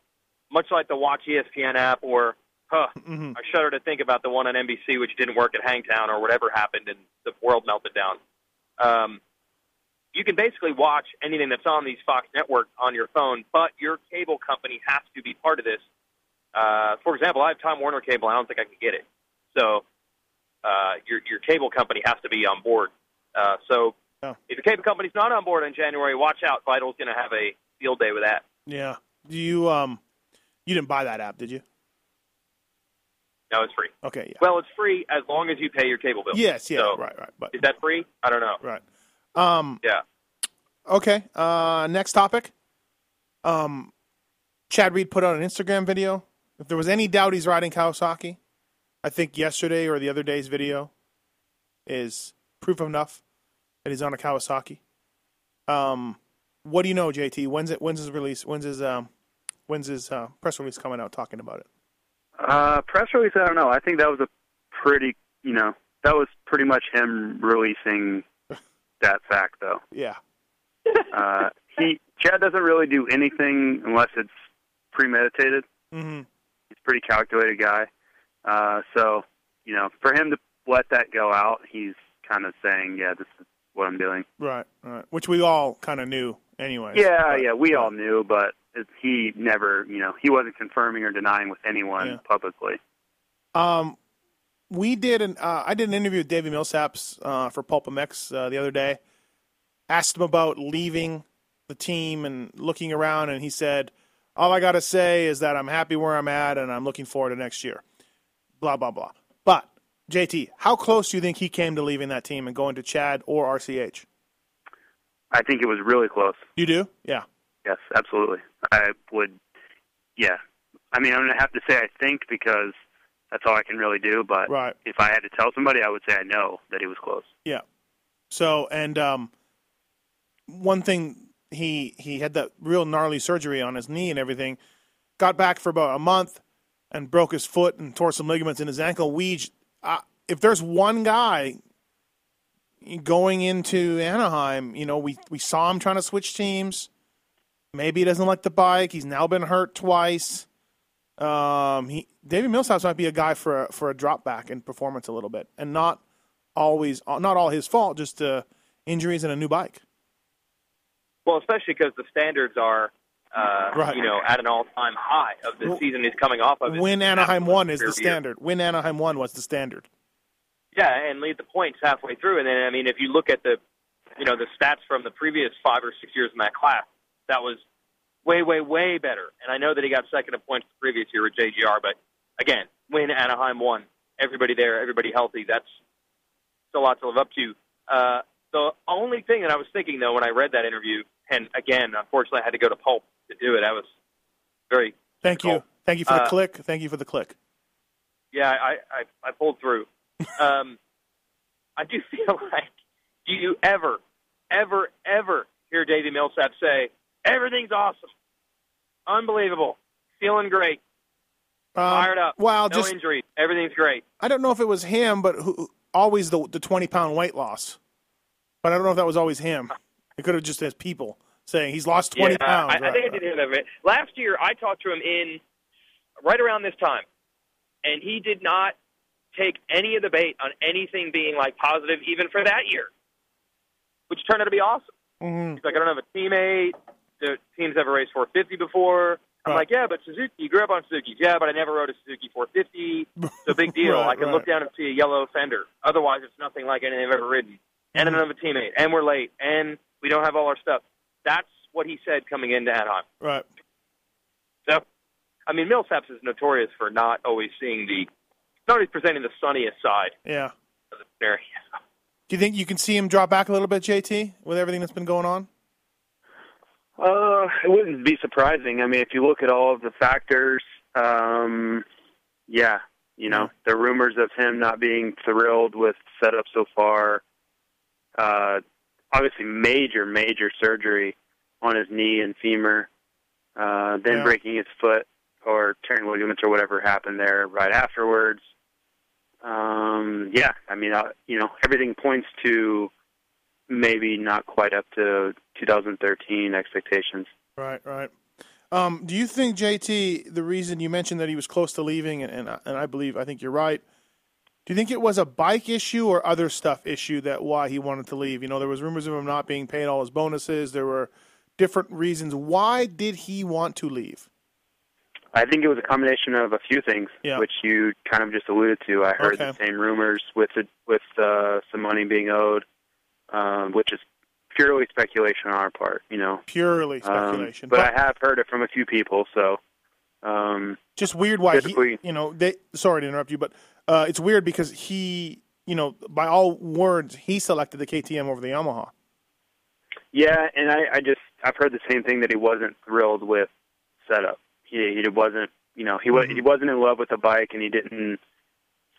much like the Watch ESPN app, or huh, Mhm. I shudder to think about the one on NBC which didn't work at Hangtown or whatever happened and the world melted down. Um, you can basically watch anything that's on these Fox networks on your phone, but your cable company has to be part of this. Uh, for example, I have Time Warner cable. I don't think I can get it. So uh, your your cable company has to be on board. Uh, so Oh. if your cable company's not on board in January, watch out. Vital's going to have a field day with that. Yeah. Do you um, you didn't buy that app, did you? No, it's free. Okay. Yeah. Well, it's free as long as you pay your cable bill. yes. Yeah. So, right. Right. But Is that free? I don't know. right. Um. Yeah. Okay. Uh, next topic. Um, Chad Reed put out an Instagram video. If there was any doubt he's riding Kawasaki, I think yesterday or the other day's video is proof enough that he's on a Kawasaki. Um, what do you know, JT? When's it? When's his release? When's his um, when's his uh, press release coming out talking about it? Uh, press release, I don't know. I think that was a pretty, you know, that was pretty much him releasing that fact, though. Yeah. Uh, he Chad doesn't really do anything unless it's premeditated. Mm-hmm. Pretty calculated guy. Uh, so, you know, for him to let that go out, he's kind of saying, "Yeah, this is what I'm doing." Right. Right. Which we all kind of knew, anyway. Yeah, yeah, we all knew, but he never, you know, he wasn't confirming or denying with anyone Yeah. publicly. Um, we did an uh, I did an interview with Davi Millsaps uh, for Pulp MX uh, the other day. Asked him about leaving the team and looking around, and he said, "All I got to say is that I'm happy where I'm at, and I'm looking forward to next year." Blah blah blah. But JT, how close do you think he came to leaving that team and going to Chad or RCH? I think it was really close. You do? Yeah. Yes, absolutely. I would. Yeah, I mean, I'm gonna have to say I think because that's all I can really do. But Right. if I had to tell somebody, I would say I know that he was close. Yeah. So and um, one thing he he had that real gnarly surgery on his knee and everything. Got back for about a month and broke his foot and tore some ligaments in his ankle. We, uh, if there's one guy going into Anaheim, you know, we we saw him trying to switch teams. Maybe he doesn't like the bike. He's now been hurt twice. Um, he David Millsap might be a guy for a, for a drop back in performance a little bit, and not always not all his fault, just uh, injuries and a new bike. Well, especially because the standards are, uh, Right. you know, at an all-time high of the Well, season he's coming off of. Win Anaheim one is the year. standard. Win Anaheim one was the standard. Yeah, and lead the points halfway through. And then, I mean, if you look at the, you know, the stats from the previous five or six years in that class, that was way, way, way better. And I know that he got second in points the previous year with JGR, but again, win Anaheim one. Everybody there, everybody healthy. That's still a lot to live up to. Uh, the only thing that I was thinking though when I read that interview, and again, unfortunately, I had to go to Pulp to do it. I was very Thank you. Thank you for the Uh, click. Thank you for the click. Yeah, I I, I pulled through. Um, I do feel like do you ever, ever, ever hear Davi Millsap say everything's awesome, unbelievable, feeling great, Um, fired up, Well, no just injuries, everything's great. I don't know if it was him, but who, always the the twenty pound weight loss. But I don't know if that was always him. It could have just as people saying he's lost twenty yeah, pounds. I, I think I did hear that. of. Last year, I talked to him in right around this time, and he did not take any of the bait on anything being like positive, even for that year, which turned out to be awesome. Mhm. He's like, I don't have a teammate. The team's ever raced 450 before. I'm Right. like, yeah, but Suzuki. You grew up on Suzuki. Yeah, but I never rode a Suzuki 450. It's a big deal. Right, I can right. look down and see a yellow fender. Otherwise, it's nothing like anything I've ever ridden. And I don't have a teammate. And we're late. And we don't have all our stuff. That's what he said coming into Anaheim. Right. So, I mean, Millsaps is notorious for not always seeing the, not always presenting the sunniest side Yeah. of the scenario. Do you think you can see him drop back a little bit, JT, with everything that's been going on? Uh, it wouldn't be surprising. I mean, if you look at all of the factors, um, yeah, you know, the rumors of him not being thrilled with setup so far. Uh, obviously, major, major surgery on his knee and femur. Uh, then Yeah. breaking his foot or tearing ligaments or whatever happened there right afterwards. Um, yeah, I mean, uh, you know, everything points to maybe not quite up to 2013 expectations. Right, right. Um, do you think JT the reason you mentioned that he was close to leaving, and and, I- and I believe I think you're right. Do you think it was a bike issue or other stuff issue that why he wanted to leave? You know, there was rumors of him not being paid all his bonuses. There were different reasons. Why did he want to leave? I think it was a combination of a few things, Yeah. which you kind of just alluded to. I heard Okay. the same rumors with it, with uh, some money being owed, um, which is purely speculation on our part. You know, Purely Um, speculation. but, I have heard it from a few people. So, um, just weird why he, you know, they, sorry to interrupt you, but uh, it's weird because he, you know, by all words, he selected the KTM over the Yamaha. yeah, and I, I just I've heard the same thing that he wasn't thrilled with setup. He he wasn't you know he was Mm-hmm. he wasn't in love with the bike, and he didn't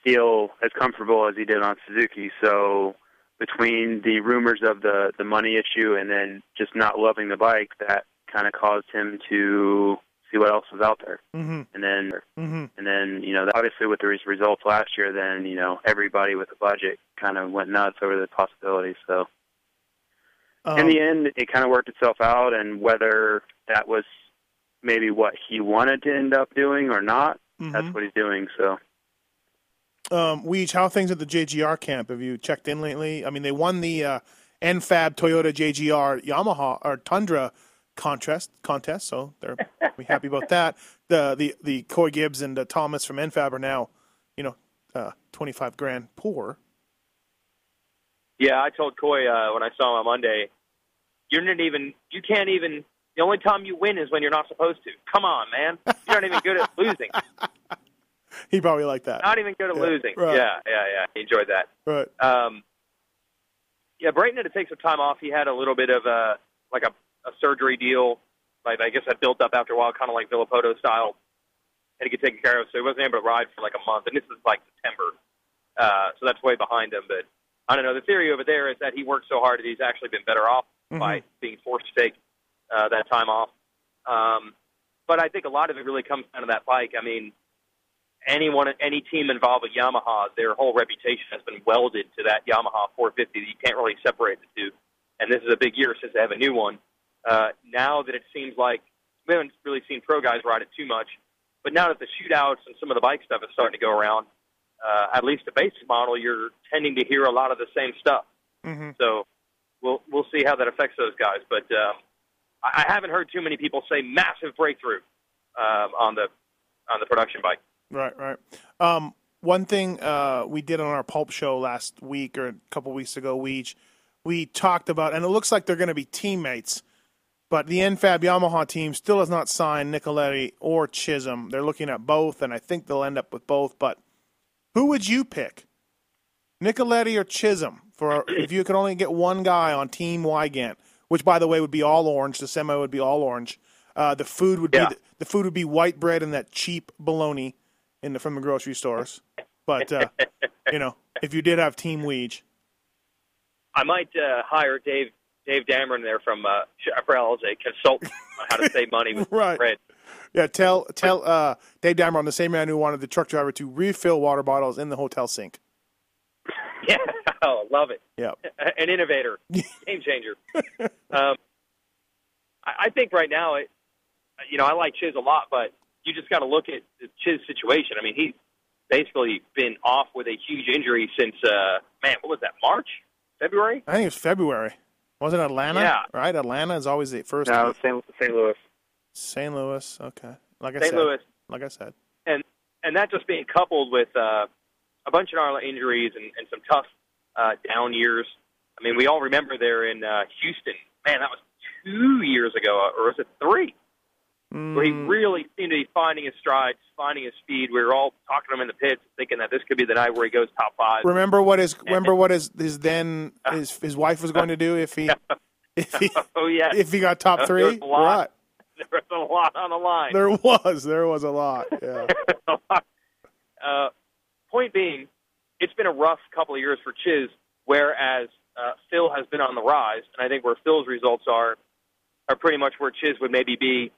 feel as comfortable as he did on Suzuki. So between the rumors of the the money issue and then just not loving the bike, that kind of caused him to see what else was out there. Mm-hmm. And then Mm-hmm. and then you know obviously with the results last year, then you know everybody with a budget kind of went nuts over the possibilities. So Um, in the end, it kind of worked itself out, and whether that was maybe what he wanted to end up doing or not, that's Mhm. what he's doing. So Um, Weege, how are things at the JGR camp? Have you checked in lately? I mean, they won the uh, NFAB Toyota JGR Yamaha or Tundra contest contest, so they're we happy about that. The the the Coy Gibbs and uh, Thomas from NFAB are now, you know, uh, twenty five grand poor. Yeah, I told Coy uh, when I saw him on Monday, you're not even, you can't even. The only time you win is when you're not supposed to. Come on, man. You're not even good at losing. He probably liked that. Not even good at Yeah, losing. right. Yeah, yeah, yeah. He enjoyed that. Right. Um, yeah, Brayton had to take some time off. He had a little bit of a like a, a surgery deal. Like I guess that built up after a while, kind of like Villopoto style. Had to get taken care of, so he wasn't able to ride for like a month. And this is like September, uh, so that's way behind him. But I don't know. The theory over there is that he worked so hard that he's actually been better off by being forced to take uh, that time off. Um, but I think a lot of it really comes down to that bike. I mean, anyone, any team involved with Yamaha, their whole reputation has been welded to that Yamaha 450. You can't really separate the two. And this is a big year since they have a new one. Uh, now that it seems like we haven't really seen pro guys ride it too much, but now that the shootouts and some of the bike stuff is starting to go around, uh, at least the basic model, you're tending to hear a lot of the same stuff. Mm-hmm. So we'll we'll see how that affects those guys. But um, I, I haven't heard too many people say massive breakthrough um, on the on the production bike. Right, right. Um, one thing uh, we did on our pulp show last week or a couple weeks ago, we each, we talked about, and it looks like they're going to be teammates. But the NFAB Yamaha team still has not signed Nicoletti or Chisholm. They're looking at both, and I think they'll end up with both. But who would you pick, Nicoletti or Chisholm, for if you could only get one guy on Team Weigandt, which by the way would be all orange. The semi would be all orange. Uh, the food would Yeah. be the, the food would be white bread and that cheap bologna in the, from the grocery stores. But uh, you know, if you did have Team Weege, I might uh, hire Dave Dave Dameron there from uh, Chaparral as a consultant on how to save money with Right. bread. yeah, tell tell uh, Dave Dameron, the same man who wanted the truck driver to refill water bottles in the hotel sink. Yeah, oh, love it. Yeah, An innovator, game changer. um, I, I think right now, it, you know, I like Chiz a lot, but you just got to look at the Chiz situation. I mean, he's basically been off with a huge injury since uh, man, what was that? March, February? I think it was February. Wasn't it Atlanta? Yeah. Right. Atlanta is always the first. No, St. St. Louis. St. Louis. Okay. Like I St. said. Louis. Like I said. and and that just being coupled with uh, a bunch of gnarly injuries and, and some tough uh, down years. I mean, we all remember there in uh, Houston. Man, that was two years ago, or was it three? Where he Mm, really seemed to be finding his strides, finding his speed. We were all talking to him in the pits, thinking that this could be the night where he goes top five. remember what his remember what his his then his his wife was going to do if he if he oh yeah, if he got top There three. was a lot. Right. there was a lot on the line. There was there was a lot. Yeah. uh, point being, it's been a rough couple of years for Chiz, whereas uh, Phil has been on the rise, and I think where Phil's results are are pretty much where Chiz would maybe be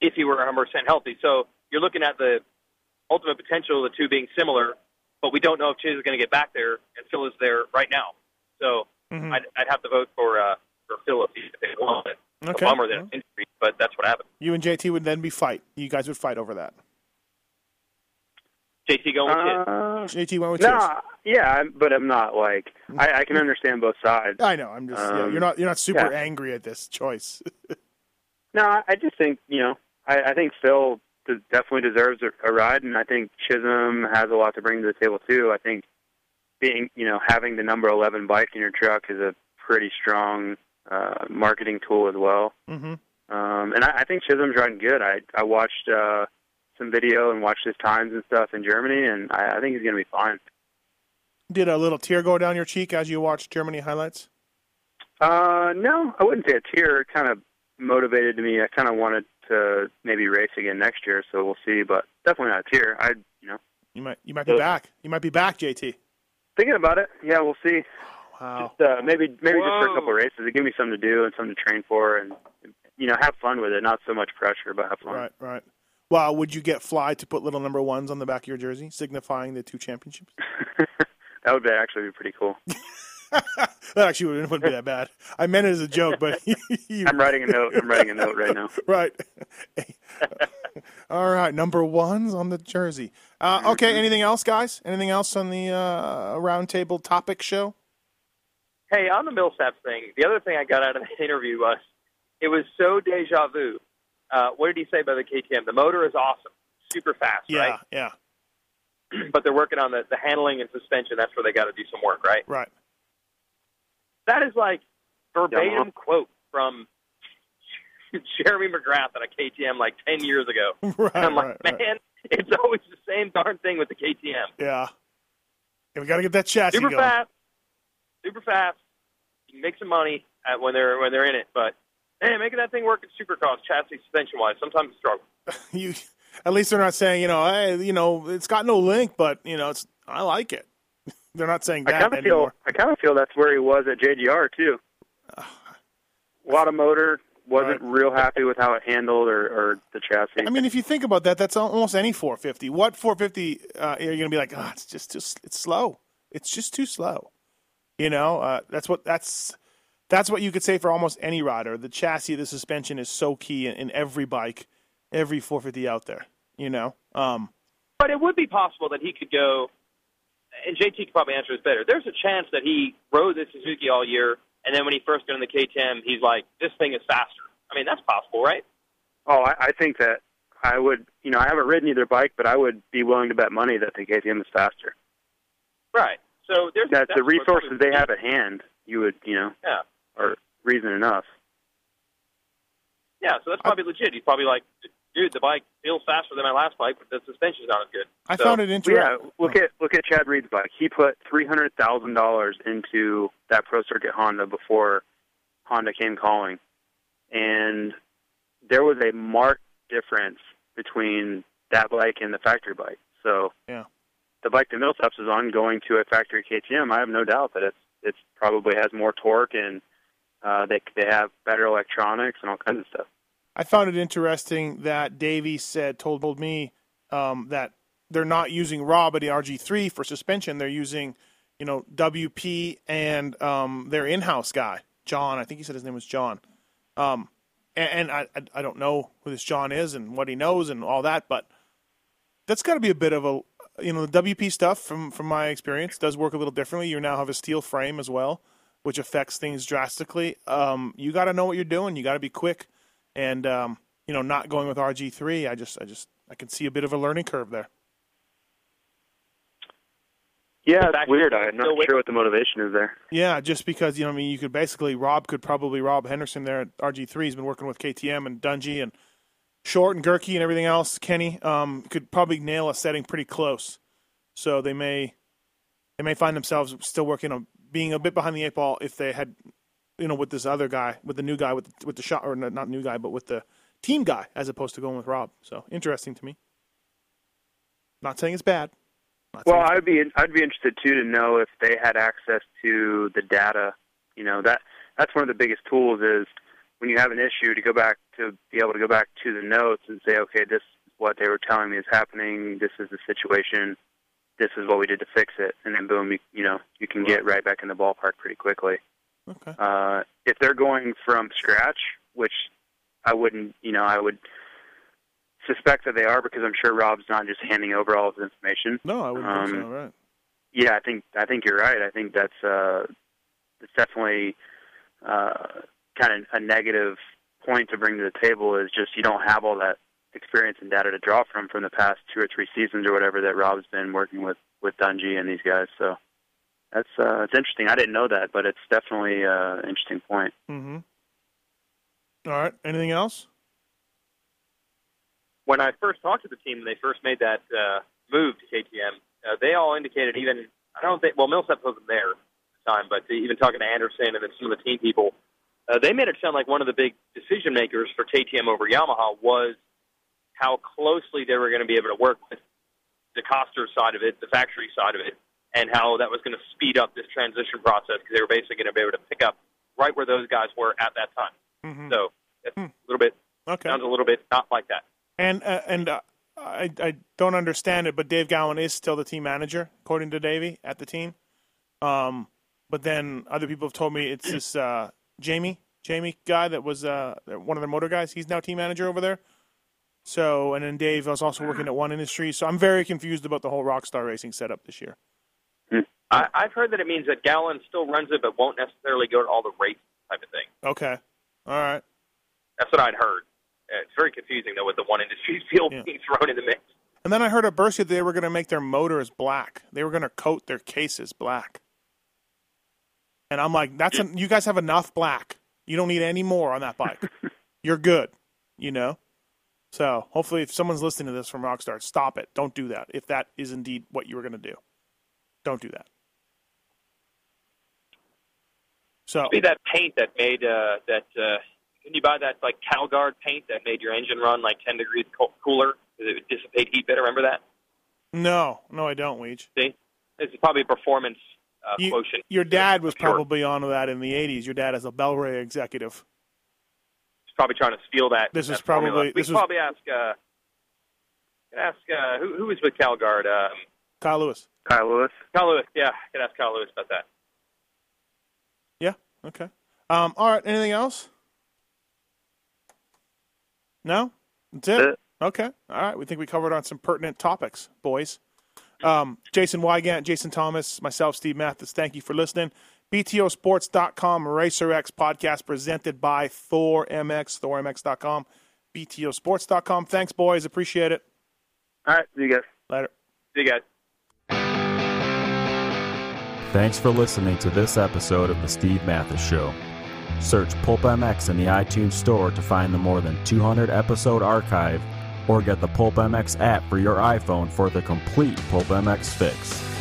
if he were 100% healthy. So you're looking at the ultimate potential of the two being similar, but we don't know if Chiz is going to get back there, and Phil is there right now. So Mhm. I'd, I'd have to vote for uh, for Phil if he, if won it. Okay. A bummer that it's injury, but that's what happened. You and JT would then be fight. You guys would fight over that. JT going with Chiz. Uh, JT went with no, Chiz. yeah, but I'm not like I, I can understand both sides. I know. I'm just yeah, Um, you're not you're not super yeah. angry at this choice. No, I I just think you know I, I think Phil definitely deserves a, a ride, and I think Chisholm has a lot to bring to the table too. I think being you know having the number eleven bike in your truck is a pretty strong uh, marketing tool as well. hmm Um, and I, I think Chisholm's riding good. I I watched uh, some video and watched his times and stuff in Germany, and I, I think he's going to be fine. Did a little tear go down your cheek as you watched Germany highlights? Uh, no, I wouldn't say a tear. It kind of motivated me. I kind of wanted to maybe race again next year, so we'll see. But definitely not a tear. I, you know, You might you might be Uh, back. You might be back, JT. thinking about it. Yeah, we'll see. Wow. Just uh, maybe maybe just for a couple of races, it give me something to do and something to train for, and you know, have fun with it. Not so much pressure, but have fun. Right, right. Well, would you get Fly to put little number ones on the back of your jersey, signifying the two championships? that would be actually be pretty cool. that actually wouldn't, wouldn't be that bad. I meant it as a joke, but you, I'm writing a note. I'm writing a note right now. right. All right, number ones on the jersey. Uh, okay, anything else, guys? Anything else on the uh, roundtable topic show? Hey, on the Millsaps thing, the other thing I got out of the interview was it was so deja vu. Uh, what did he say about the KTM? The motor is awesome, super fast, Yeah, right? yeah, but they're working on the, the handling and suspension. That's where they got to do some work, right? right. That is like verbatim Yeah. quote from Jeremy McGrath on a KTM like 10 years ago. Right, And I'm like, right, right. man, it's always the same darn thing with the KTM. Yeah. yeah we got to get that chassis Super going. fast, super fast. You can make some money at, when they're when they're in it, but man, making that thing work at Supercross chassis suspension wise, sometimes a struggle. You, at least they're not saying, you know, hey, you know, it's got no link, but you know, it's I like it. They're not saying I that kind of feel. anymore. I kind of feel that's where he was at JGR too. A lot of motor. Wasn't real happy with how it handled or, or the chassis. I mean, if you think about that, that's almost any 450. What 450 uh, are you going to be like? Oh, it's just, just, it's slow. It's just too slow. You know, uh, that's what that's that's what you could say for almost any rider. The chassis, the suspension is so key in, in every bike, every 450 out there. You know, um, But it would be possible that he could go, and JT could probably answer this better. There's a chance that he rode the Suzuki all year, and then when he first got in the KTM, he's like, this thing is faster. I mean, that's possible, right? Oh, I, I think that I would. You know, I haven't ridden either bike, but I would be willing to bet money that the KTM is faster. Right. So there's That the resources they have at hand, you would, you know, Yeah. are reason enough. Yeah, so that's probably legit. He's probably like, dude, the bike feels faster than my last bike, but the suspension's not as good. I So- found it interesting. yeah, look at look at Chad Reed's bike. He put three hundred thousand dollars into that Pro Circuit Honda before Honda came calling, and there was a marked difference between that bike and the factory bike. So yeah, the bike that Millsaps is on going to a factory KTM, I have no doubt that it's it's probably has more torque and uh, they they have better electronics and all kinds of stuff. I found it interesting that Davi said told, told me um, that they're not using Rob at the RG3 for suspension. They're using, you know, WP and um, their in-house guy, John. I think he said his name was John. Um, and, and I, I don't know who this John is and what he knows and all that, but that's got to be a bit of a, you know, the WP stuff from from my experience does work a little differently. You now have a steel frame as well, which affects things drastically. Um, you got to know what you're doing. You got to be quick, and um, you know, not going with RG3. I just, I just, I can see a bit of a learning curve there. Yeah, it's weird. I'm not sure what the motivation is there. Yeah, just because you know, I mean, you could basically Rob could probably Rob Henderson there at RG3. He's been working with KTM and Dungey and Short and Gurkey and everything else. Kenny um, could probably nail a setting pretty close. So they may they may find themselves still working on being a bit behind the eight ball if they had you know with this other guy with the new guy with the, with the shot or not new guy but with the team guy as opposed to going with Rob. So interesting to me. Not saying it's bad. Well, I'd be I'd be interested too to know if they had access to the data. You know that that's one of the biggest tools is when you have an issue to go back to be able to go back to the notes and say, okay, this is what they were telling me is happening. This is the situation. This is what we did to fix it, and then boom, you, you know you can get right back in the ballpark pretty quickly. Okay. Uh, if they're going from scratch, which I wouldn't, you know, I would suspect that they are because I'm sure Rob's not just handing over all of his information. No, I wouldn't um, think so. Right. Yeah, I think I think you're right. I think that's uh, it's definitely uh, kind of a negative point to bring to the table is just you don't have all that experience and data to draw from from the past two or three seasons or whatever that Rob's been working with with Dungey and these guys. So that's uh, it's interesting. I didn't know that, but it's definitely uh, an interesting point. Mm-hmm. All right. Anything else? when I first talked to the team and they first made that uh, move to KTM, uh, they all indicated even I don't think well Millsap wasn't there at the time, but even talking to Anderson and then some of the team people, uh, they made it sound like one of the big decision makers for KTM over Yamaha was how closely they were going to be able to work with the Coster side of it, the factory side of it, and how that was going to speed up this transition process because they were basically going to be able to pick up right where those guys were at that time. Mm-hmm. So it's a little bit okay. sounds a little bit not like that. And uh, and uh, I I don't understand it, but Dave Gowan is still the team manager, according to Davey at the team. Um, but then other people have told me it's this uh, Jamie Jamie guy that was uh, one of the motor guys. He's now team manager over there. So and then Dave was also working at One Industry. So I'm very confused about the whole Rockstar Racing setup this year. I, I've heard that it means that Gallon still runs it, but won't necessarily go to all the races type of thing. Okay, all right. That's what I'd heard. It's very confusing though with the one industry field Yeah. being thrown in the mix. And then I heard at Bercy they were going to make their motors black. They were going to coat their cases black. And I'm like, that's an, you guys have enough black. You don't need any more on that bike. You're good, you know. So hopefully, if someone's listening to this from Rockstar, stop it. Don't do that. If that is indeed what you were going to do, don't do that. So Be that paint that made uh, that. Uh, can you buy that like CalGuard paint that made your engine run like 10 degrees co- cooler? 'cause It would dissipate heat better. Remember that? no, no, I don't, Weege. See, this is probably a performance uh, You- quotient. Your dad was Sure. probably on that in the '80s. Your dad is a Bel-Ray executive. He's probably trying to steal that. This that is probably- formula. We this could was- probably ask. Uh, ask uh, who who was with CalGuard. Um, Kyle Lewis. Kyle Lewis. Kyle Lewis. Yeah, I could ask Kyle Lewis about that. Okay. Um, all right. Anything else? No. That's it. Okay. All right. We think we covered on some pertinent topics, boys. Um, Jason Weigandt, Jason Thomas, myself, Steve Matthes. Thank you for listening. BTOsports.com RacerX podcast presented by Thor MX, ThorMX.com, BTOsports.com. Thanks, boys. Appreciate it. All right, see you guys. Later. See you guys. Thanks for listening to this episode of The Steve Matthes Show. Search Pulp MX in the iTunes Store to find the more than 200 episode archive or get the Pulp MX app for your iPhone for the complete Pulp MX fix.